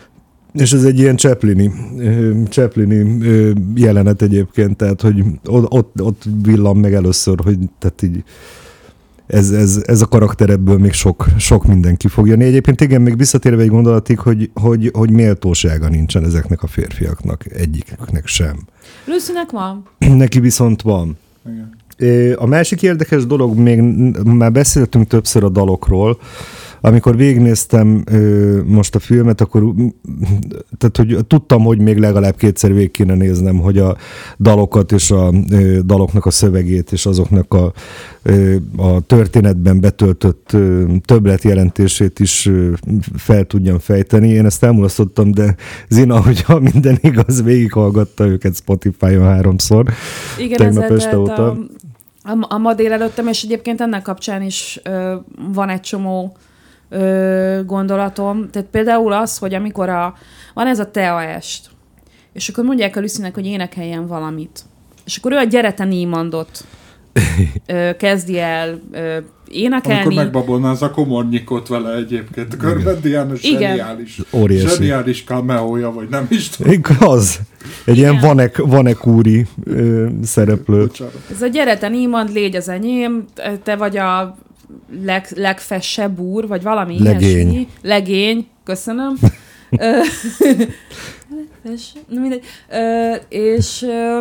És ez egy ilyen Chaplini ö, jelenet egyébként, tehát hogy ott, ott, villan meg először, hogy tehát így ez, ez, ez a karakter ebből még sok, sok mindenki fog jönni. Egyébként igen, még visszatérve egy gondolatig, hogy, hogy, hogy méltósága nincsen ezeknek a férfiaknak, egyiknek sem. Lucynek van? <clears throat> Neki viszont van. Igen. A másik érdekes dolog, még már beszéltünk többször a dalokról, amikor végignéztem ö, most a filmet, akkor tehát, hogy tudtam, hogy még legalább kétszer végig kéne néznem, hogy a dalokat és a ö, daloknak a szövegét és azoknak a, ö, a történetben betöltött ö, többletjelentését is ö, fel tudjam fejteni. Én ezt elmulasztottam, de Zina, hogyha minden igaz, végighallgatta őket Spotify-on háromszor. Igen, Tegnap este óta. a, a, a ma délelőttem, és egyébként ennek kapcsán is ö, van egy csomó ö, gondolatom. Tehát például az, hogy amikor a, van ez a tea est, és akkor mondják a Lucynek, hogy énekeljen valamit. És akkor ő a Gyere te Niemandot <laughs> ö, kezdi el ö, énekelni. Amikor megbabolnáz a komornyikot vele egyébként. Körben Diana Igen. zseniális. Óriási. Zseniális cameója, vagy nem is tudom. Az. Egy ilyen Igen. vanek, vanekúri ö, szereplő. Bocsánat. Ez a gyere te Niemand, légy az enyém, te vagy a leg, legfessebb úr, vagy valami Legény. ilyesmi. Legény. Köszönöm. <laughs> Na mindegy. Ö, és, ö,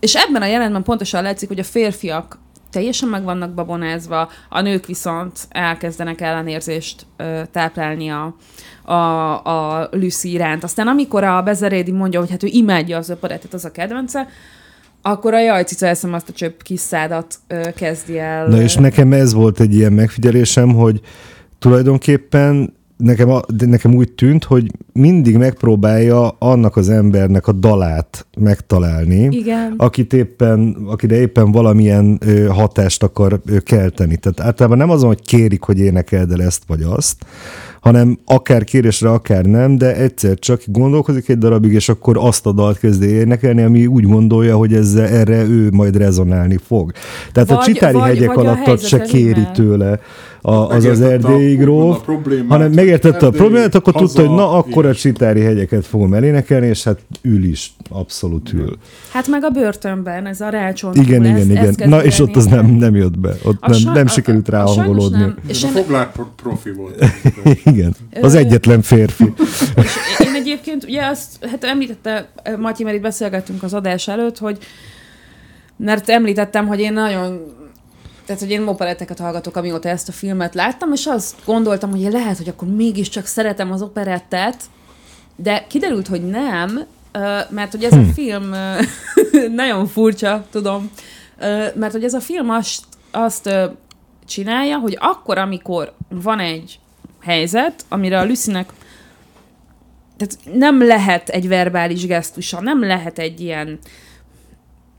és ebben a jelenetben pontosan látszik, hogy a férfiak teljesen meg vannak babonázva, a nők viszont elkezdenek ellenérzést ö, táplálni a, a, a Lucy iránt. Aztán amikor a Bezerédi mondja, hogy hát ő imádja az öperetet, az a kedvence, akkor a jajcica eszem azt a csöpp kis szádat kezdi el. Na és nekem ez volt egy ilyen megfigyelésem, hogy tulajdonképpen nekem, a, de nekem úgy tűnt, hogy mindig megpróbálja annak az embernek a dalát megtalálni, Igen. akit éppen, akire éppen valamilyen ö, hatást akar ö, kelteni. Tehát általában nem azon, hogy kérik, hogy énekeld el ezt vagy azt, hanem akár kérésre, akár nem, de egyszer csak gondolkozik egy darabig, és akkor azt a dalt kezdi énekelni, ami úgy gondolja, hogy ezzel, erre ő majd rezonálni fog. Tehát a Vagy- csitári vagy- hegyek vagy a alatt se kéri tőle a, az az a- erdélyi gróf, a problémát, hanem megértette a problémát, akkor haza, tudta, hogy na, akkor a csitári hegyeket fogom elénekelni, és hát ül is, abszolút ül. Hát meg a börtönben, ez a rácsont. Igen, igen, igen. Na, és ott az nem, nem jött be. Ott A nem, sa- nem a- sikerült a- a sajnos ráhangolódni. nem. És a foglár pro- profi volt. <laughs> Igen. Az egyetlen férfi. <laughs> és én egyébként, ugye azt, hát említette Matyi, mert itt beszélgettünk az adás előtt, hogy mert említettem, hogy én nagyon tehát, hogy én operetteket hallgatok, amióta ezt a filmet láttam, és azt gondoltam, hogy lehet, hogy akkor mégiscsak szeretem az operettet, de kiderült, hogy nem, mert hogy ez a film ö, <laughs> nagyon furcsa, tudom, mert hogy ez a film azt, azt csinálja, hogy akkor, amikor van egy helyzet, amire a Lucynek tehát nem lehet egy verbális gesztusa, nem lehet egy ilyen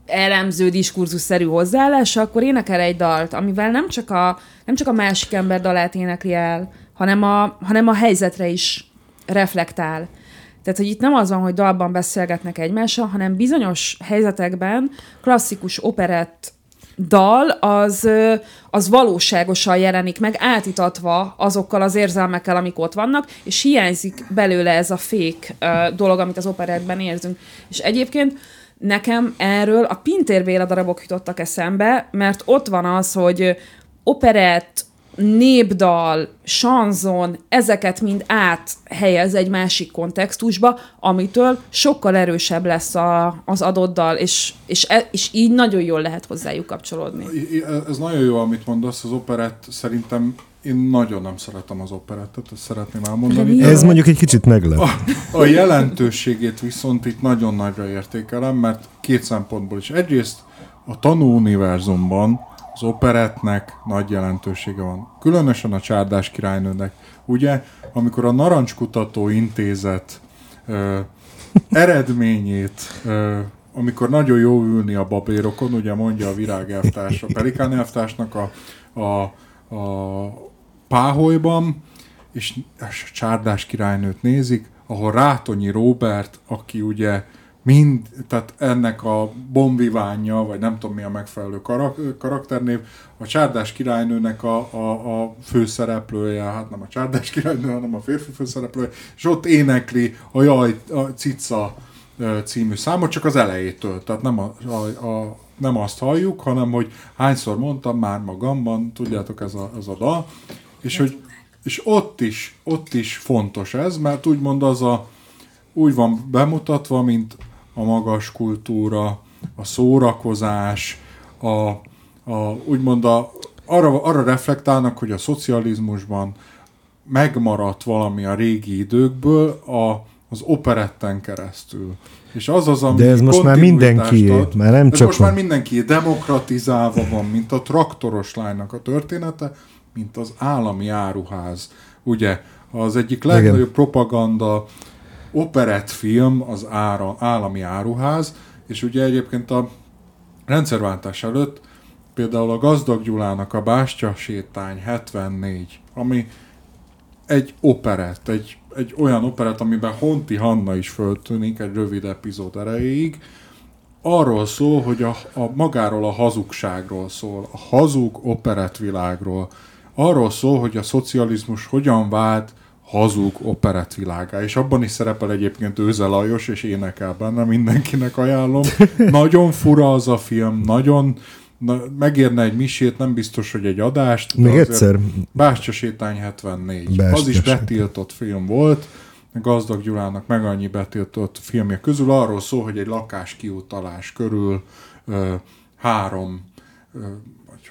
elemző, diskurzusszerű hozzáállása, akkor énekel egy dalt, amivel nem csak a, nem csak a másik ember dalát énekli el, hanem a, hanem a helyzetre is reflektál. Tehát, hogy itt nem az van, hogy dalban beszélgetnek egymással, hanem bizonyos helyzetekben klasszikus operett dal az, az valóságosan jelenik meg, átitatva azokkal az érzelmekkel, amik ott vannak, és hiányzik belőle ez a fék dolog, amit az operettben érzünk. És egyébként nekem erről a Pintér darabok jutottak eszembe, mert ott van az, hogy operett, népdal, sanzon, ezeket mind áthelyez egy másik kontextusba, amitől sokkal erősebb lesz a, az adott és, és, e, és így nagyon jól lehet hozzájuk kapcsolódni. Ez nagyon jó, amit mondasz, az operett szerintem én nagyon nem szeretem az operettet, ezt szeretném elmondani. Ez mondjuk egy kicsit meglep. A, a jelentőségét viszont itt nagyon nagyra értékelem, mert két szempontból is. Egyrészt a tanúuniverzumban az operetnek nagy jelentősége van. Különösen a Csárdás királynőnek. Ugye, amikor a Narancskutató Intézet ö, eredményét, ö, amikor nagyon jó ülni a babérokon, ugye mondja a virágelvtárs, a pelikán elvtársnak a, a, a páholyban, és a Csárdás királynőt nézik, ahol Rátonyi Róbert, aki ugye mind, tehát ennek a bombivánja, vagy nem tudom mi a megfelelő karak- karakternév, a Csárdás királynőnek a, a, a főszereplője, hát nem a Csárdás királynő, hanem a férfi főszereplője, és ott énekli a Jaj, a Cica című számot, csak az elejétől, tehát nem, a, a, a, nem azt halljuk, hanem hogy hányszor mondtam már magamban, tudjátok, ez a, ez a dal, és hogy és ott is, ott is fontos ez, mert úgymond az a, úgy van bemutatva, mint a magas kultúra, a szórakozás, a, a úgymond a, arra, arra reflektálnak, hogy a szocializmusban megmaradt valami a régi időkből a, az operetten keresztül. És az az, ami De ez most már mindenki, ad, már nem ez csak most már mindenki demokratizálva van, mint a traktoros lánynak a története, mint az állami áruház. Ugye, az egyik legnagyobb Igen. propaganda operett film az ára, állami áruház, és ugye egyébként a rendszerváltás előtt például a Gazdag Gyulának a Bástya sétány 74, ami egy operett, egy, egy olyan operett, amiben Honti Hanna is föltűnik egy rövid epizód erejéig, arról szól, hogy a, a magáról a hazugságról szól, a hazug operettvilágról, arról szól, hogy a szocializmus hogyan vált hazug operettvilágá, és abban is szerepel egyébként Őze Lajos, és énekel benne, mindenkinek ajánlom. <laughs> Nagyon fura az a film, nagyon na, megérne egy misét, nem biztos, hogy egy adást. Még egyszer. Bástya sétány 74. Bástya az is betiltott film volt, Gazdag Gyulának meg annyi betiltott filmje közül arról szól, hogy egy lakás kiutalás körül ö, három ö,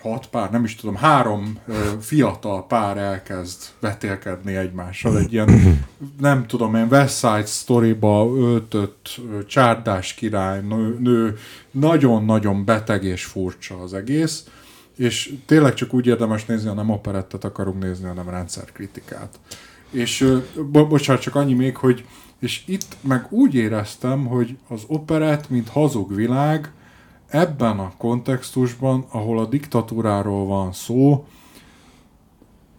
hat pár, nem is tudom, három fiatal pár elkezd vetélkedni egymással. Egy ilyen, nem tudom, én West Side Story-ba öltött csárdás király nő, nő, nagyon-nagyon beteg és furcsa az egész, és tényleg csak úgy érdemes nézni, ha nem operettet akarunk nézni, hanem rendszerkritikát. És bo- bocsánat, csak annyi még, hogy és itt meg úgy éreztem, hogy az operett, mint hazug világ, ebben a kontextusban, ahol a diktatúráról van szó,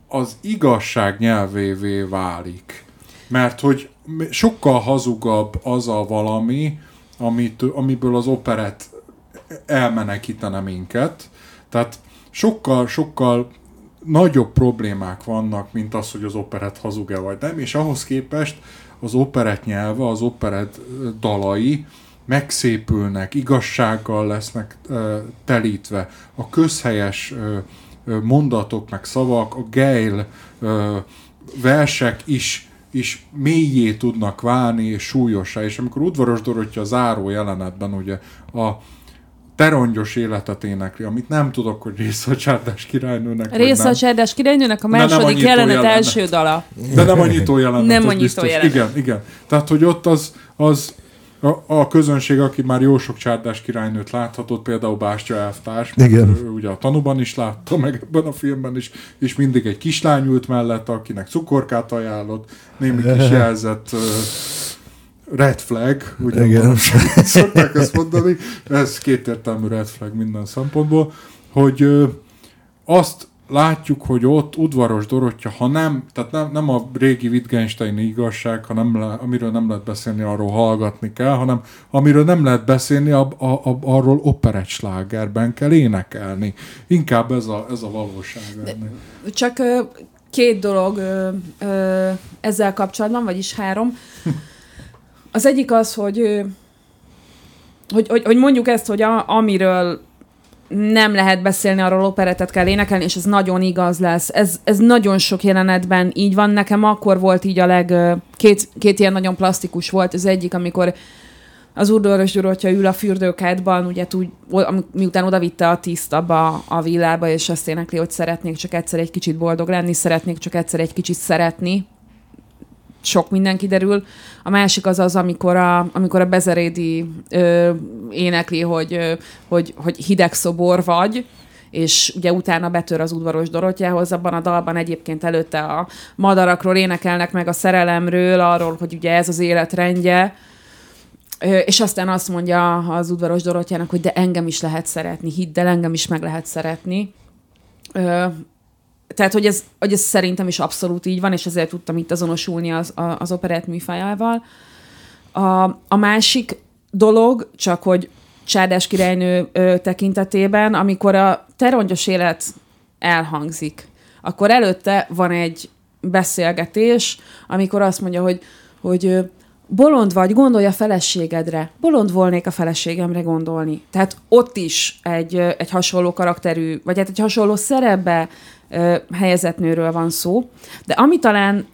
az igazság nyelvévé válik. Mert hogy sokkal hazugabb az a valami, amit, amiből az operet elmenekítene minket. Tehát sokkal, sokkal nagyobb problémák vannak, mint az, hogy az operet hazug-e vagy nem, és ahhoz képest az operet nyelve, az operet dalai, megszépülnek, igazsággal lesznek telítve. A közhelyes mondatok, meg szavak, a geil ö, versek is is mélyé tudnak válni, és súlyosá. És amikor Udvaros Dorottya a záró jelenetben ugye a terongyos életet énekli, amit nem tudok, hogy része a csárdás királynőnek. Része a csárdás királynőnek a második jelenet, jelenet első dala. De nem annyitó jelenet. Nem annyitó jelenet. Igen, igen. Tehát, hogy ott az, az a, a közönség, aki már jó sok csárdás királynőt láthatott, például Bástya elvtárs, Igen. ugye a tanúban is látta, meg ebben a filmben is, és mindig egy kislány ült mellett, akinek cukorkát ajánlott, némi kis <laughs> jelzett uh, red flag, ugye Igen. szokták ezt mondani, ez kétértelmű red flag minden szempontból, hogy uh, azt látjuk, hogy ott udvaros Dorottya, ha nem, tehát nem, nem a régi Wittgenstein igazság, hanem le, amiről nem lehet beszélni, arról hallgatni kell, hanem amiről nem lehet beszélni, a, a, a, arról operettslágerben kell énekelni. Inkább ez a, ez a valóság. De, csak két dolog ezzel kapcsolatban, vagyis három. <laughs> Az egyik az, hogy, hogy, hogy, hogy mondjuk ezt, hogy a, amiről nem lehet beszélni arról, operettet kell énekelni, és ez nagyon igaz lesz. Ez, ez nagyon sok jelenetben így van. Nekem akkor volt így a leg... Két, két ilyen nagyon plastikus volt. Az egyik, amikor az Urdoros Dorottya ül a fürdőkádban, ugye tud, miután odavitte a tiszt abba a villába, és azt énekli, hogy szeretnék csak egyszer egy kicsit boldog lenni, szeretnék csak egyszer egy kicsit szeretni, sok minden kiderül. A másik az az, amikor a, amikor a Bezerédi ö, énekli, hogy, ö, hogy, hogy hideg szobor vagy, és ugye utána betör az udvaros Dorottyához, abban a dalban egyébként előtte a madarakról énekelnek meg a szerelemről, arról, hogy ugye ez az életrendje, és aztán azt mondja az udvaros Dorottyának, hogy de engem is lehet szeretni, hidd el, engem is meg lehet szeretni. Tehát, hogy ez, hogy ez szerintem is abszolút így van, és ezért tudtam itt azonosulni az, az operett műfajával. A, a másik dolog, csak hogy Csárdás királynő ö, tekintetében, amikor a terongyos élet elhangzik, akkor előtte van egy beszélgetés, amikor azt mondja, hogy, hogy bolond vagy, gondolj a feleségedre. Bolond volnék a feleségemre gondolni. Tehát ott is egy, egy hasonló karakterű, vagy hát egy hasonló szerepbe helyezett nőről van szó. De ami talán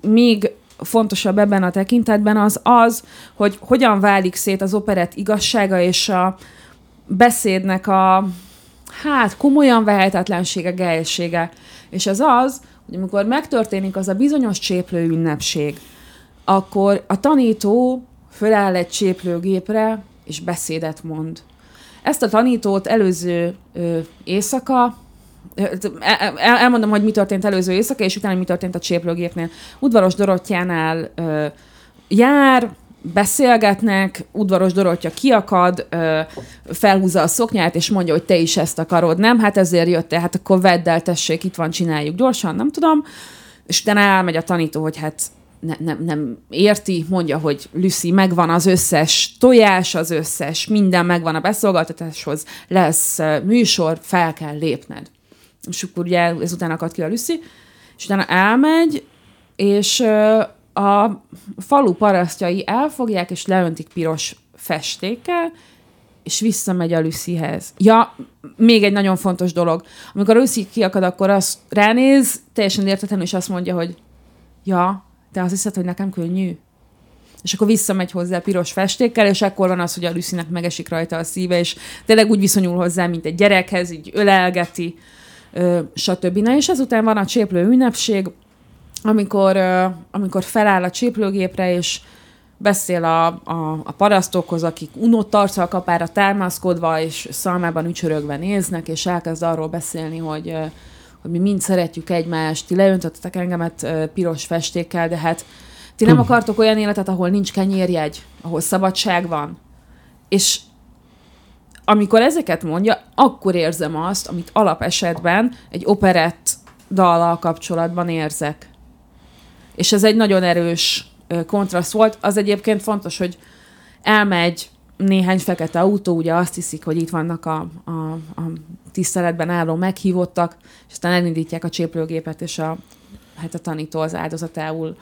még fontosabb ebben a tekintetben az az, hogy hogyan válik szét az operett igazsága és a beszédnek a hát komolyan vehetetlensége, gejsége. És ez az, hogy amikor megtörténik az a bizonyos cséplő ünnepség, akkor a tanító föláll egy cséplőgépre, és beszédet mond. Ezt a tanítót előző ö, éjszaka elmondom, hogy mi történt előző éjszaka, és utána mi történt a cséplőgépnél. Udvaros Dorottyánál ö, jár, beszélgetnek, udvaros Dorottya kiakad, ö, felhúzza a szoknyát, és mondja, hogy te is ezt akarod, nem? Hát ezért jöttél, hát akkor vedd el, tessék, itt van, csináljuk gyorsan, nem tudom. És utána elmegy a tanító, hogy hát ne, nem, nem érti, mondja, hogy Lucy, megvan az összes tojás, az összes, minden megvan a beszolgáltatáshoz, lesz műsor, fel kell lépned és akkor ugye ezután akad ki a Lucy, és utána elmegy, és a falu parasztjai elfogják, és leöntik piros festékkel, és visszamegy a Lucyhez. Ja, még egy nagyon fontos dolog. Amikor a Lucy kiakad, akkor az ránéz, teljesen értetlenül, és azt mondja, hogy ja, te azt hiszed, hogy nekem könnyű? És akkor visszamegy hozzá piros festékkel, és akkor van az, hogy a Lucynek megesik rajta a szíve, és tényleg úgy viszonyul hozzá, mint egy gyerekhez, így ölelgeti stb. Na és ezután van a cséplő ünnepség, amikor, amikor feláll a cséplőgépre, és beszél a, a, a parasztokhoz, akik unott a kapára támaszkodva, és szalmában ücsörögve néznek, és elkezd arról beszélni, hogy, hogy mi mind szeretjük egymást, ti leöntöttetek engemet piros festékkel, de hát ti nem akartok olyan életet, ahol nincs kenyérjegy, ahol szabadság van. És amikor ezeket mondja, akkor érzem azt, amit alapesetben egy operett dallal kapcsolatban érzek. És ez egy nagyon erős kontraszt volt. Az egyébként fontos, hogy elmegy néhány fekete autó, ugye azt hiszik, hogy itt vannak a, a, a tiszteletben álló meghívottak, és aztán elindítják a cséplőgépet, és a, hát a tanító az áldozatául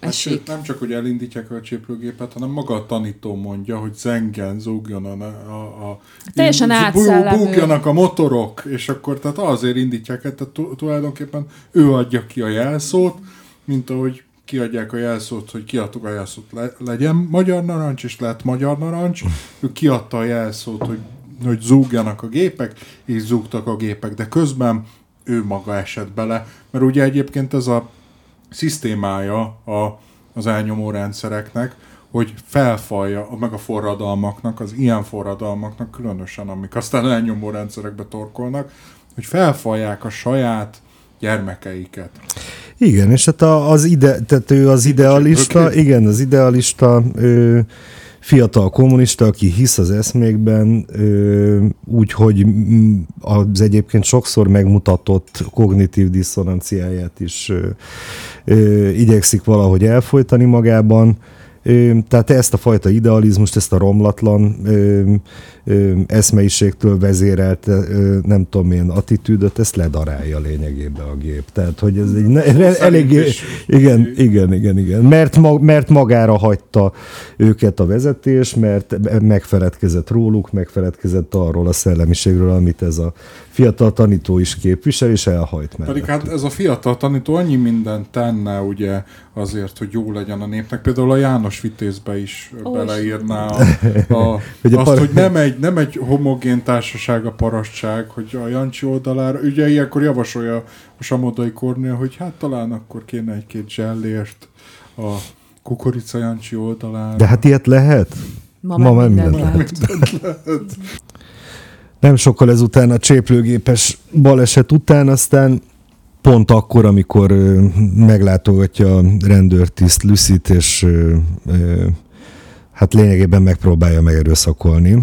esik. Hát, nem csak, hogy elindítják a cséplőgépet, hanem maga a tanító mondja, hogy zengen, zúgjon a... a, a Teljesen. Búgjanak a motorok, és akkor tehát azért indítják, tehát tulajdonképpen ő adja ki a jelszót, mint ahogy kiadják a jelszót, hogy kiadtuk a jelszót, le, legyen magyar narancs, és lett magyar narancs. Ő kiadta a jelszót, hogy, hogy zúgjanak a gépek, és zúgtak a gépek, de közben ő maga esett bele, mert ugye egyébként ez a szisztémája a, az elnyomó rendszereknek, hogy felfalja, meg a forradalmaknak, az ilyen forradalmaknak, különösen amik aztán elnyomó rendszerekbe torkolnak, hogy felfalják a saját gyermekeiket. Igen, és hát az, ide, tehát ő az idealista, igen, az idealista, ő, fiatal kommunista, aki hisz az eszmékben, úgy, hogy az egyébként sokszor megmutatott kognitív diszonanciáját is igyekszik valahogy elfolytani magában, Tehát ezt a fajta idealizmust, ezt a romlatlan eszmeiségtől vezérelt, nem tudom milyen attitűdöt, ezt ledarálja lényegében a gép. Tehát, hogy ez egy elég, igen, igen, igen, igen. Mert, mag, mert magára hagyta őket a vezetés, mert megfeledkezett róluk, megfeledkezett arról a szellemiségről, amit ez a fiatal tanító is képvisel, és elhajt mellett. Pedig hát ez a fiatal tanító annyi mindent tenne ugye azért, hogy jó legyen a népnek. Például a János Vitézbe is oh, beleírná a, <laughs> a, hogy a azt, par... hogy nem egy, nem egy homogén társaság a parasztság, hogy a Jancsi oldalára, ugye ilyenkor javasolja a Samodai Kornél, hogy hát talán akkor kéne egy-két zsellért a Kukorica Jancsi oldalára. De hát ilyet lehet? Ma, Ma már minden lehet. lehet. lehet. Nem sokkal ezután a cséplőgépes baleset után, aztán pont akkor, amikor ö, meglátogatja a rendőrtiszt Lucit, és ö, ö, hát lényegében megpróbálja megerőszakolni.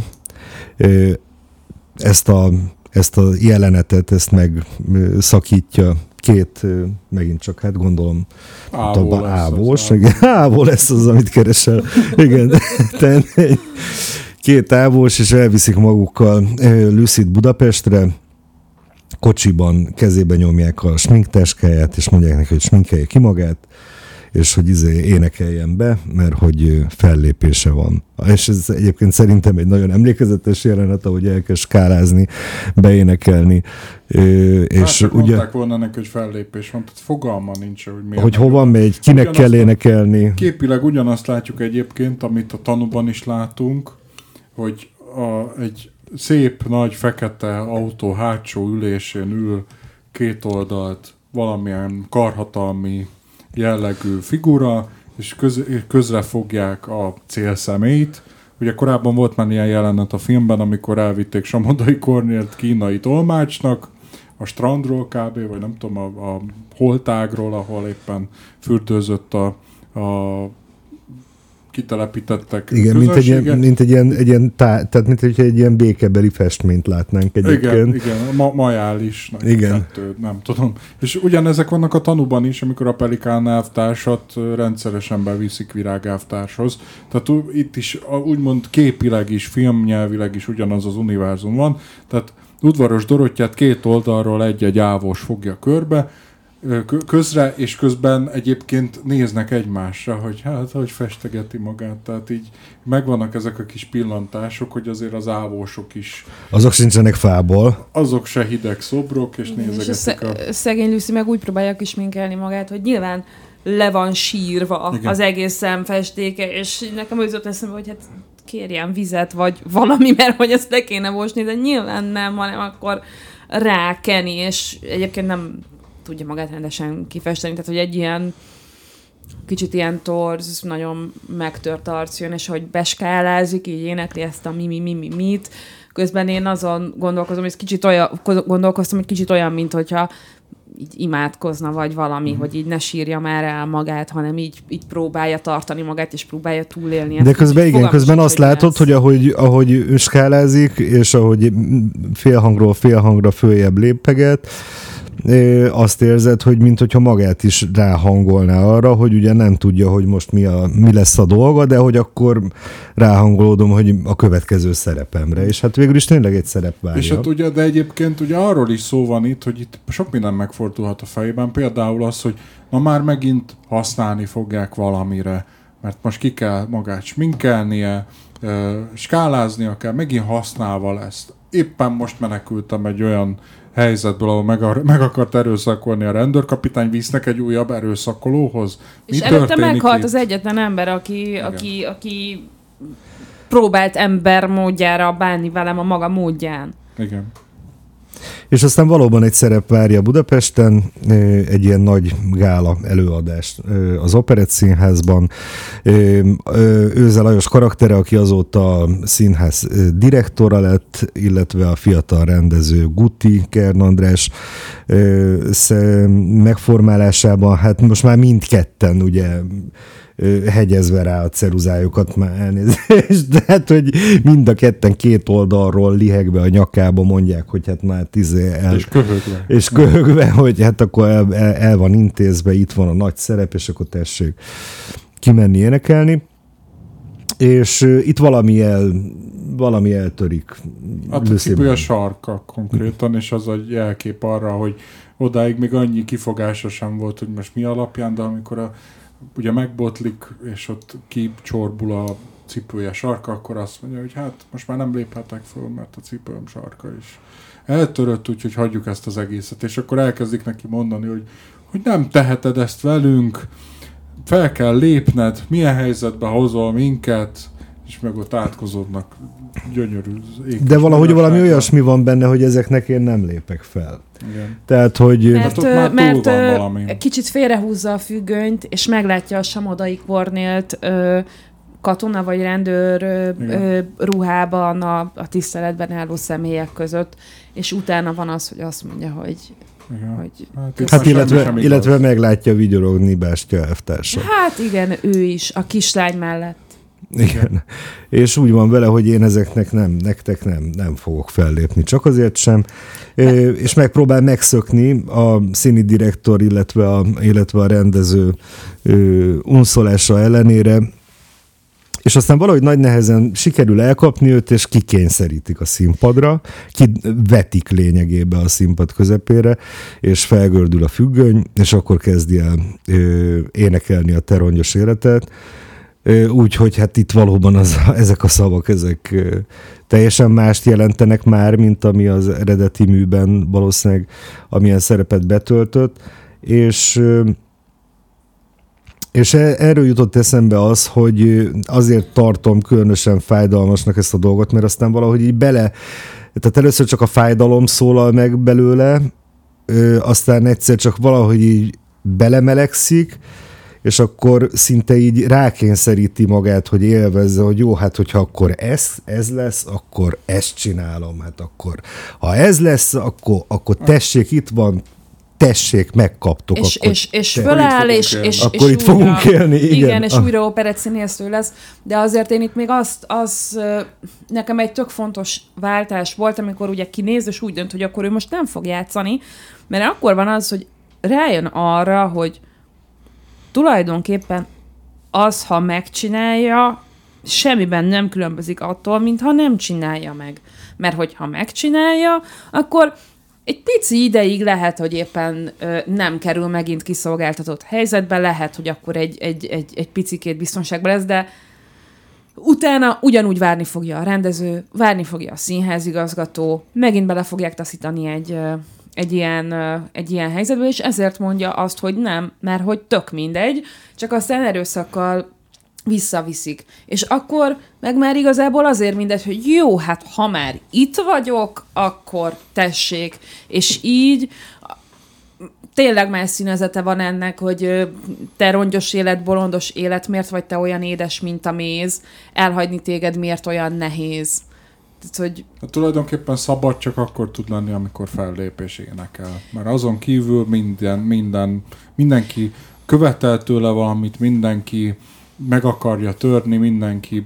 Ezt a, ezt a jelenetet, ezt megszakítja két, megint csak, hát gondolom, lesz ávós, <laughs> ávó lesz az, amit keresel. Igen, két ávós, és elviszik magukkal Lucid Budapestre, kocsiban kezébe nyomják a sminkteskáját, és mondják neki, hogy sminkelje ki magát, és hogy izé énekeljen be, mert hogy fellépése van. És ez egyébként szerintem egy nagyon emlékezetes jelenet, ahogy elkezd skálázni, beénekelni. És hát, ugye, mondták volna neki, hogy fellépés van, tehát fogalma nincs, hogy miért. Hogy hova megy, kinek ugyanazt kell énekelni. Képileg ugyanazt látjuk egyébként, amit a tanúban is látunk, hogy a, egy szép nagy fekete autó hátsó ülésén ül két oldalt valamilyen karhatalmi jellegű figura, és köz, közre fogják a célszemét. Ugye korábban volt már ilyen jelenet a filmben, amikor elvitték Samodai Kornélt kínai tolmácsnak, a strandról kb., vagy nem tudom, a, a holtágról, ahol éppen fürdőzött a, a kitelepítettek Igen, mint egy ilyen, mint egy ilyen, egy ilyen tá, tehát mint egy, egy ilyen békebeli festményt látnánk egyébként. Igen, igen, ma, majális, igen. Kettő, nem tudom. És ugyanezek vannak a tanúban is, amikor a Pelikán elvtársat rendszeresen beviszik virágávtárshoz. Tehát itt is úgymond képileg is, filmnyelvileg is ugyanaz az univerzum van. Tehát udvaros Dorottyát két oldalról egy-egy ávós fogja körbe, közre, és közben egyébként néznek egymásra, hogy hát, hogy festegeti magát, tehát így megvannak ezek a kis pillantások, hogy azért az ávósok is... Azok sincsenek fából. Azok se hideg szobrok, és nézegetik és a... Szegény Lucy meg úgy próbálja kisminkelni magát, hogy nyilván le van sírva Igen. az egész szemfestéke, és nekem az jutott eszembe, hogy hát kérjen vizet, vagy valami, <laughs> mert hogy ezt le kéne mosni, de nyilván nem, hanem akkor rákeni, és egyébként nem tudja magát rendesen kifesteni, tehát hogy egy ilyen kicsit ilyen torz, nagyon megtört arc jön, és hogy beskálázik, így énekli ezt a mi, mi, mi, mi, mit. Közben én azon gondolkozom, hogy ez kicsit olyan, gondolkoztam, hogy kicsit olyan, mint hogyha így imádkozna, vagy valami, mm. hogy így ne sírja már el magát, hanem így, így próbálja tartani magát, és próbálja túlélni. De közben igen, közben azt látod, lesz. hogy ahogy, ahogy skálázik, és ahogy félhangról félhangra följebb lépeget, azt érzed, hogy mint hogyha magát is ráhangolná arra, hogy ugye nem tudja, hogy most mi, a, mi lesz a dolga, de hogy akkor ráhangolódom, hogy a következő szerepemre. És hát végül is tényleg egy szerep várja. És hát ugye, de egyébként ugye arról is szó van itt, hogy itt sok minden megfordulhat a fejében. Például az, hogy ma már megint használni fogják valamire, mert most ki kell magát sminkelnie, skáláznia kell, megint használva lesz. Éppen most menekültem egy olyan helyzetből, ahol meg, meg akart erőszakolni a rendőrkapitány, visznek egy újabb erőszakolóhoz. Mi és előtte meghalt itt? az egyetlen ember, aki, aki, aki próbált ember módjára bánni velem a maga módján. Igen. És aztán valóban egy szerep várja Budapesten, egy ilyen nagy gála előadás az Operett Színházban. Őze Lajos karaktere, aki azóta a színház direktora lett, illetve a fiatal rendező Guti Kern András megformálásában, hát most már mindketten ugye hegyezve rá a ceruzájukat már elnézést, de hát, hogy mind a ketten két oldalról lihegve a nyakába mondják, hogy hát már tizé el... És köhögve. És köhögve, hogy hát akkor el, el, el van intézve, itt van a nagy szerep, és akkor tessék kimenni énekelni. és itt valami, el, valami eltörik. Hát a cipője sarka konkrétan, és az a jelkép arra, hogy odáig még annyi kifogása sem volt, hogy most mi alapján, de amikor a, ugye megbotlik, és ott kicsorbul a cipője sarka, akkor azt mondja, hogy hát most már nem léphetek föl, mert a cipőm sarka is eltörött, úgyhogy hagyjuk ezt az egészet. És akkor elkezdik neki mondani, hogy, hogy nem teheted ezt velünk, fel kell lépned, milyen helyzetbe hozol minket, és meg ott átkozódnak gyönyörű De valahogy valami olyasmi van benne, hogy ezeknek én nem lépek fel. Igen. Tehát, hogy... Mert, hát mert valami. kicsit félrehúzza a függönyt, és meglátja a Samodai Kornélt ö, katona vagy rendőr ö, ö, ruhában a, a tiszteletben álló személyek között, és utána van az, hogy azt mondja, hogy igen. Hogy hát, hát illetve, illetve meglátja vigyorogni Bástya elvtársa. Hát igen, ő is, a kislány mellett. Igen. És úgy van vele, hogy én ezeknek nem, nektek nem, nem fogok fellépni, csak azért sem. É, és megpróbál megszökni a színi direktor, illetve a, illetve a rendező ö, unszolása ellenére, és aztán valahogy nagy nehezen sikerül elkapni őt, és kikényszerítik a színpadra, kivetik lényegébe a színpad közepére, és felgördül a függöny, és akkor kezdi el ö, énekelni a terongyos életet, Úgyhogy hát itt valóban az, <laughs> ezek a szavak, ezek teljesen mást jelentenek már, mint ami az eredeti műben valószínűleg amilyen szerepet betöltött, és és e, erről jutott eszembe az, hogy azért tartom különösen fájdalmasnak ezt a dolgot, mert aztán valahogy így bele, tehát először csak a fájdalom szólal meg belőle, aztán egyszer csak valahogy így belemelegszik, és akkor szinte így rákényszeríti magát, hogy élvezze, hogy jó, hát hogyha akkor ez, ez lesz, akkor ezt csinálom, hát akkor ha ez lesz, akkor, akkor tessék, itt van, tessék, megkaptok. És, akkor és, és föláll, és, és, Akkor és itt újra, fogunk élni, igen. Igen, és ah. újra operett színésztő lesz, de azért én itt még azt, az nekem egy tök fontos váltás volt, amikor ugye kinéz, és úgy dönt, hogy akkor ő most nem fog játszani, mert akkor van az, hogy rájön arra, hogy tulajdonképpen az, ha megcsinálja, semmiben nem különbözik attól, mintha nem csinálja meg. Mert hogyha megcsinálja, akkor egy pici ideig lehet, hogy éppen ö, nem kerül megint kiszolgáltatott helyzetbe, lehet, hogy akkor egy, egy, egy, egy picikét biztonságban lesz, de utána ugyanúgy várni fogja a rendező, várni fogja a színházigazgató, megint bele fogják taszítani egy, egy ilyen, egy ilyen helyzetbe, és ezért mondja azt, hogy nem, mert hogy tök mindegy, csak aztán erőszakkal visszaviszik. És akkor meg már igazából azért mindegy, hogy jó, hát ha már itt vagyok, akkor tessék. És így tényleg más színezete van ennek, hogy te rongyos élet, bolondos élet, miért vagy te olyan édes, mint a méz, elhagyni téged miért olyan nehéz. Tehát, hogy... Hát tulajdonképpen szabad csak akkor tud lenni, amikor fellépés énekel. Mert azon kívül minden, minden, mindenki követel tőle valamit, mindenki meg akarja törni, mindenki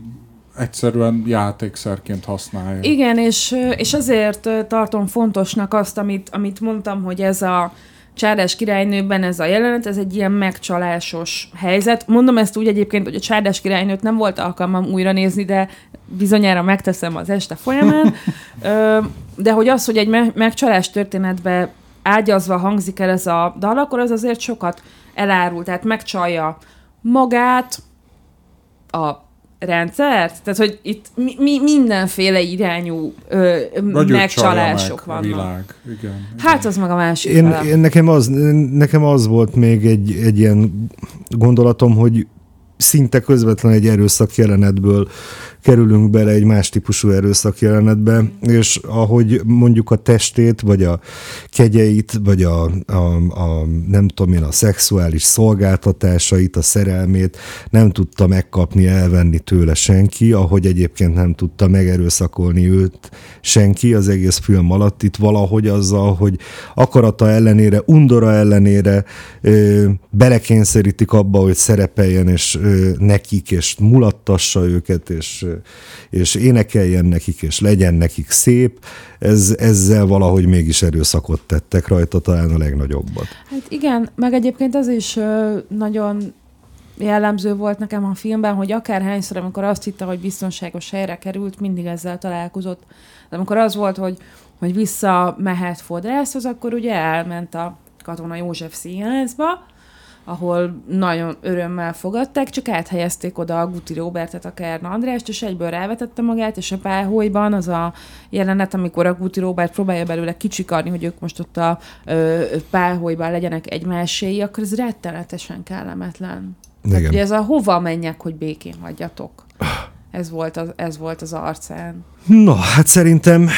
egyszerűen játékszerként használja. Igen, és, és azért tartom fontosnak azt, amit, amit mondtam, hogy ez a Csárdás királynőben ez a jelenet, ez egy ilyen megcsalásos helyzet. Mondom ezt úgy egyébként, hogy a Csárdás királynőt nem volt alkalmam újra nézni, de bizonyára megteszem az este folyamán. <laughs> de hogy az, hogy egy me- megcsalás történetbe ágyazva hangzik el ez a dal, akkor az azért sokat elárul. Tehát megcsalja magát, a rendszert? Tehát, hogy itt mi, mi mindenféle irányú ö, megcsalások meg vannak. Világ. Igen, igen. Hát az meg a másik én, én nekem, az, nekem az volt még egy, egy ilyen gondolatom, hogy szinte közvetlen egy erőszak jelenetből kerülünk bele egy más típusú erőszak jelenetbe, és ahogy mondjuk a testét, vagy a kegyeit, vagy a, a, a nem tudom én, a szexuális szolgáltatásait, a szerelmét nem tudta megkapni, elvenni tőle senki, ahogy egyébként nem tudta megerőszakolni őt senki az egész film alatt. Itt valahogy azzal, hogy akarata ellenére, undora ellenére ö, belekényszerítik abba, hogy szerepeljen, és nekik, és mulattassa őket, és és énekeljen nekik, és legyen nekik szép, ez, ezzel valahogy mégis erőszakot tettek rajta, talán a legnagyobbat. Hát igen, meg egyébként az is nagyon jellemző volt nekem a filmben, hogy akárhányszor, amikor azt hitte, hogy biztonságos helyre került, mindig ezzel találkozott. De amikor az volt, hogy, hogy visszamehet fodrászhoz, akkor ugye elment a Katona József színházba, ahol nagyon örömmel fogadták, csak áthelyezték oda a Guti Robertet, a Kerna Andrást, és egyből rávetette magát, és a páholyban az a jelenet, amikor a Guti Robert próbálja belőle kicsikarni, hogy ők most ott a ö, páholyban legyenek egymáséi, akkor ez rettenetesen kellemetlen. Tehát Igen. ugye ez a hova menjek, hogy békén hagyjatok. Ez volt az, ez volt az arcán. Na, hát szerintem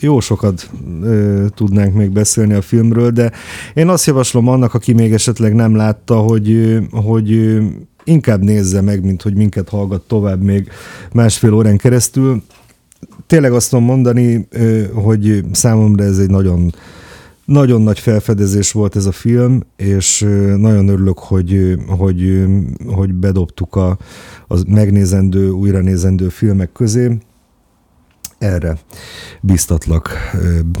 jó sokat ö, tudnánk még beszélni a filmről, de én azt javaslom annak, aki még esetleg nem látta, hogy, hogy inkább nézze meg, mint hogy minket hallgat tovább még másfél órán keresztül. Tényleg azt tudom mondani, hogy számomra ez egy nagyon nagyon nagy felfedezés volt ez a film, és nagyon örülök, hogy, hogy, hogy bedobtuk a, az megnézendő, újranézendő filmek közé erre biztatlak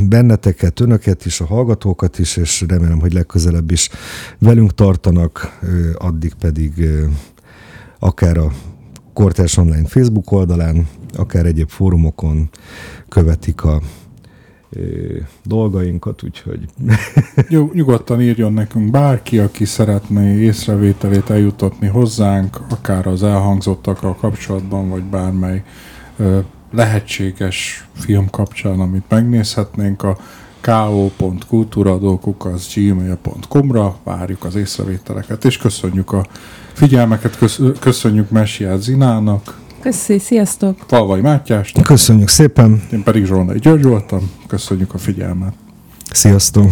benneteket, önöket is, a hallgatókat is, és remélem, hogy legközelebb is velünk tartanak, addig pedig akár a Kortárs Online Facebook oldalán, akár egyéb fórumokon követik a dolgainkat, úgyhogy <laughs> Jó, nyugodtan írjon nekünk bárki, aki szeretné észrevételét eljutatni hozzánk, akár az elhangzottakkal kapcsolatban, vagy bármely lehetséges film kapcsán, amit megnézhetnénk a ko.kultúradókuk.gmail.com-ra várjuk az észrevételeket, és köszönjük a figyelmeket, kösz, köszönjük Messiát Zinának, Köszi, sziasztok! Falvai Mátyást, köszönjük szépen, én pedig Zsolnai György voltam, köszönjük a figyelmet. sziasztok!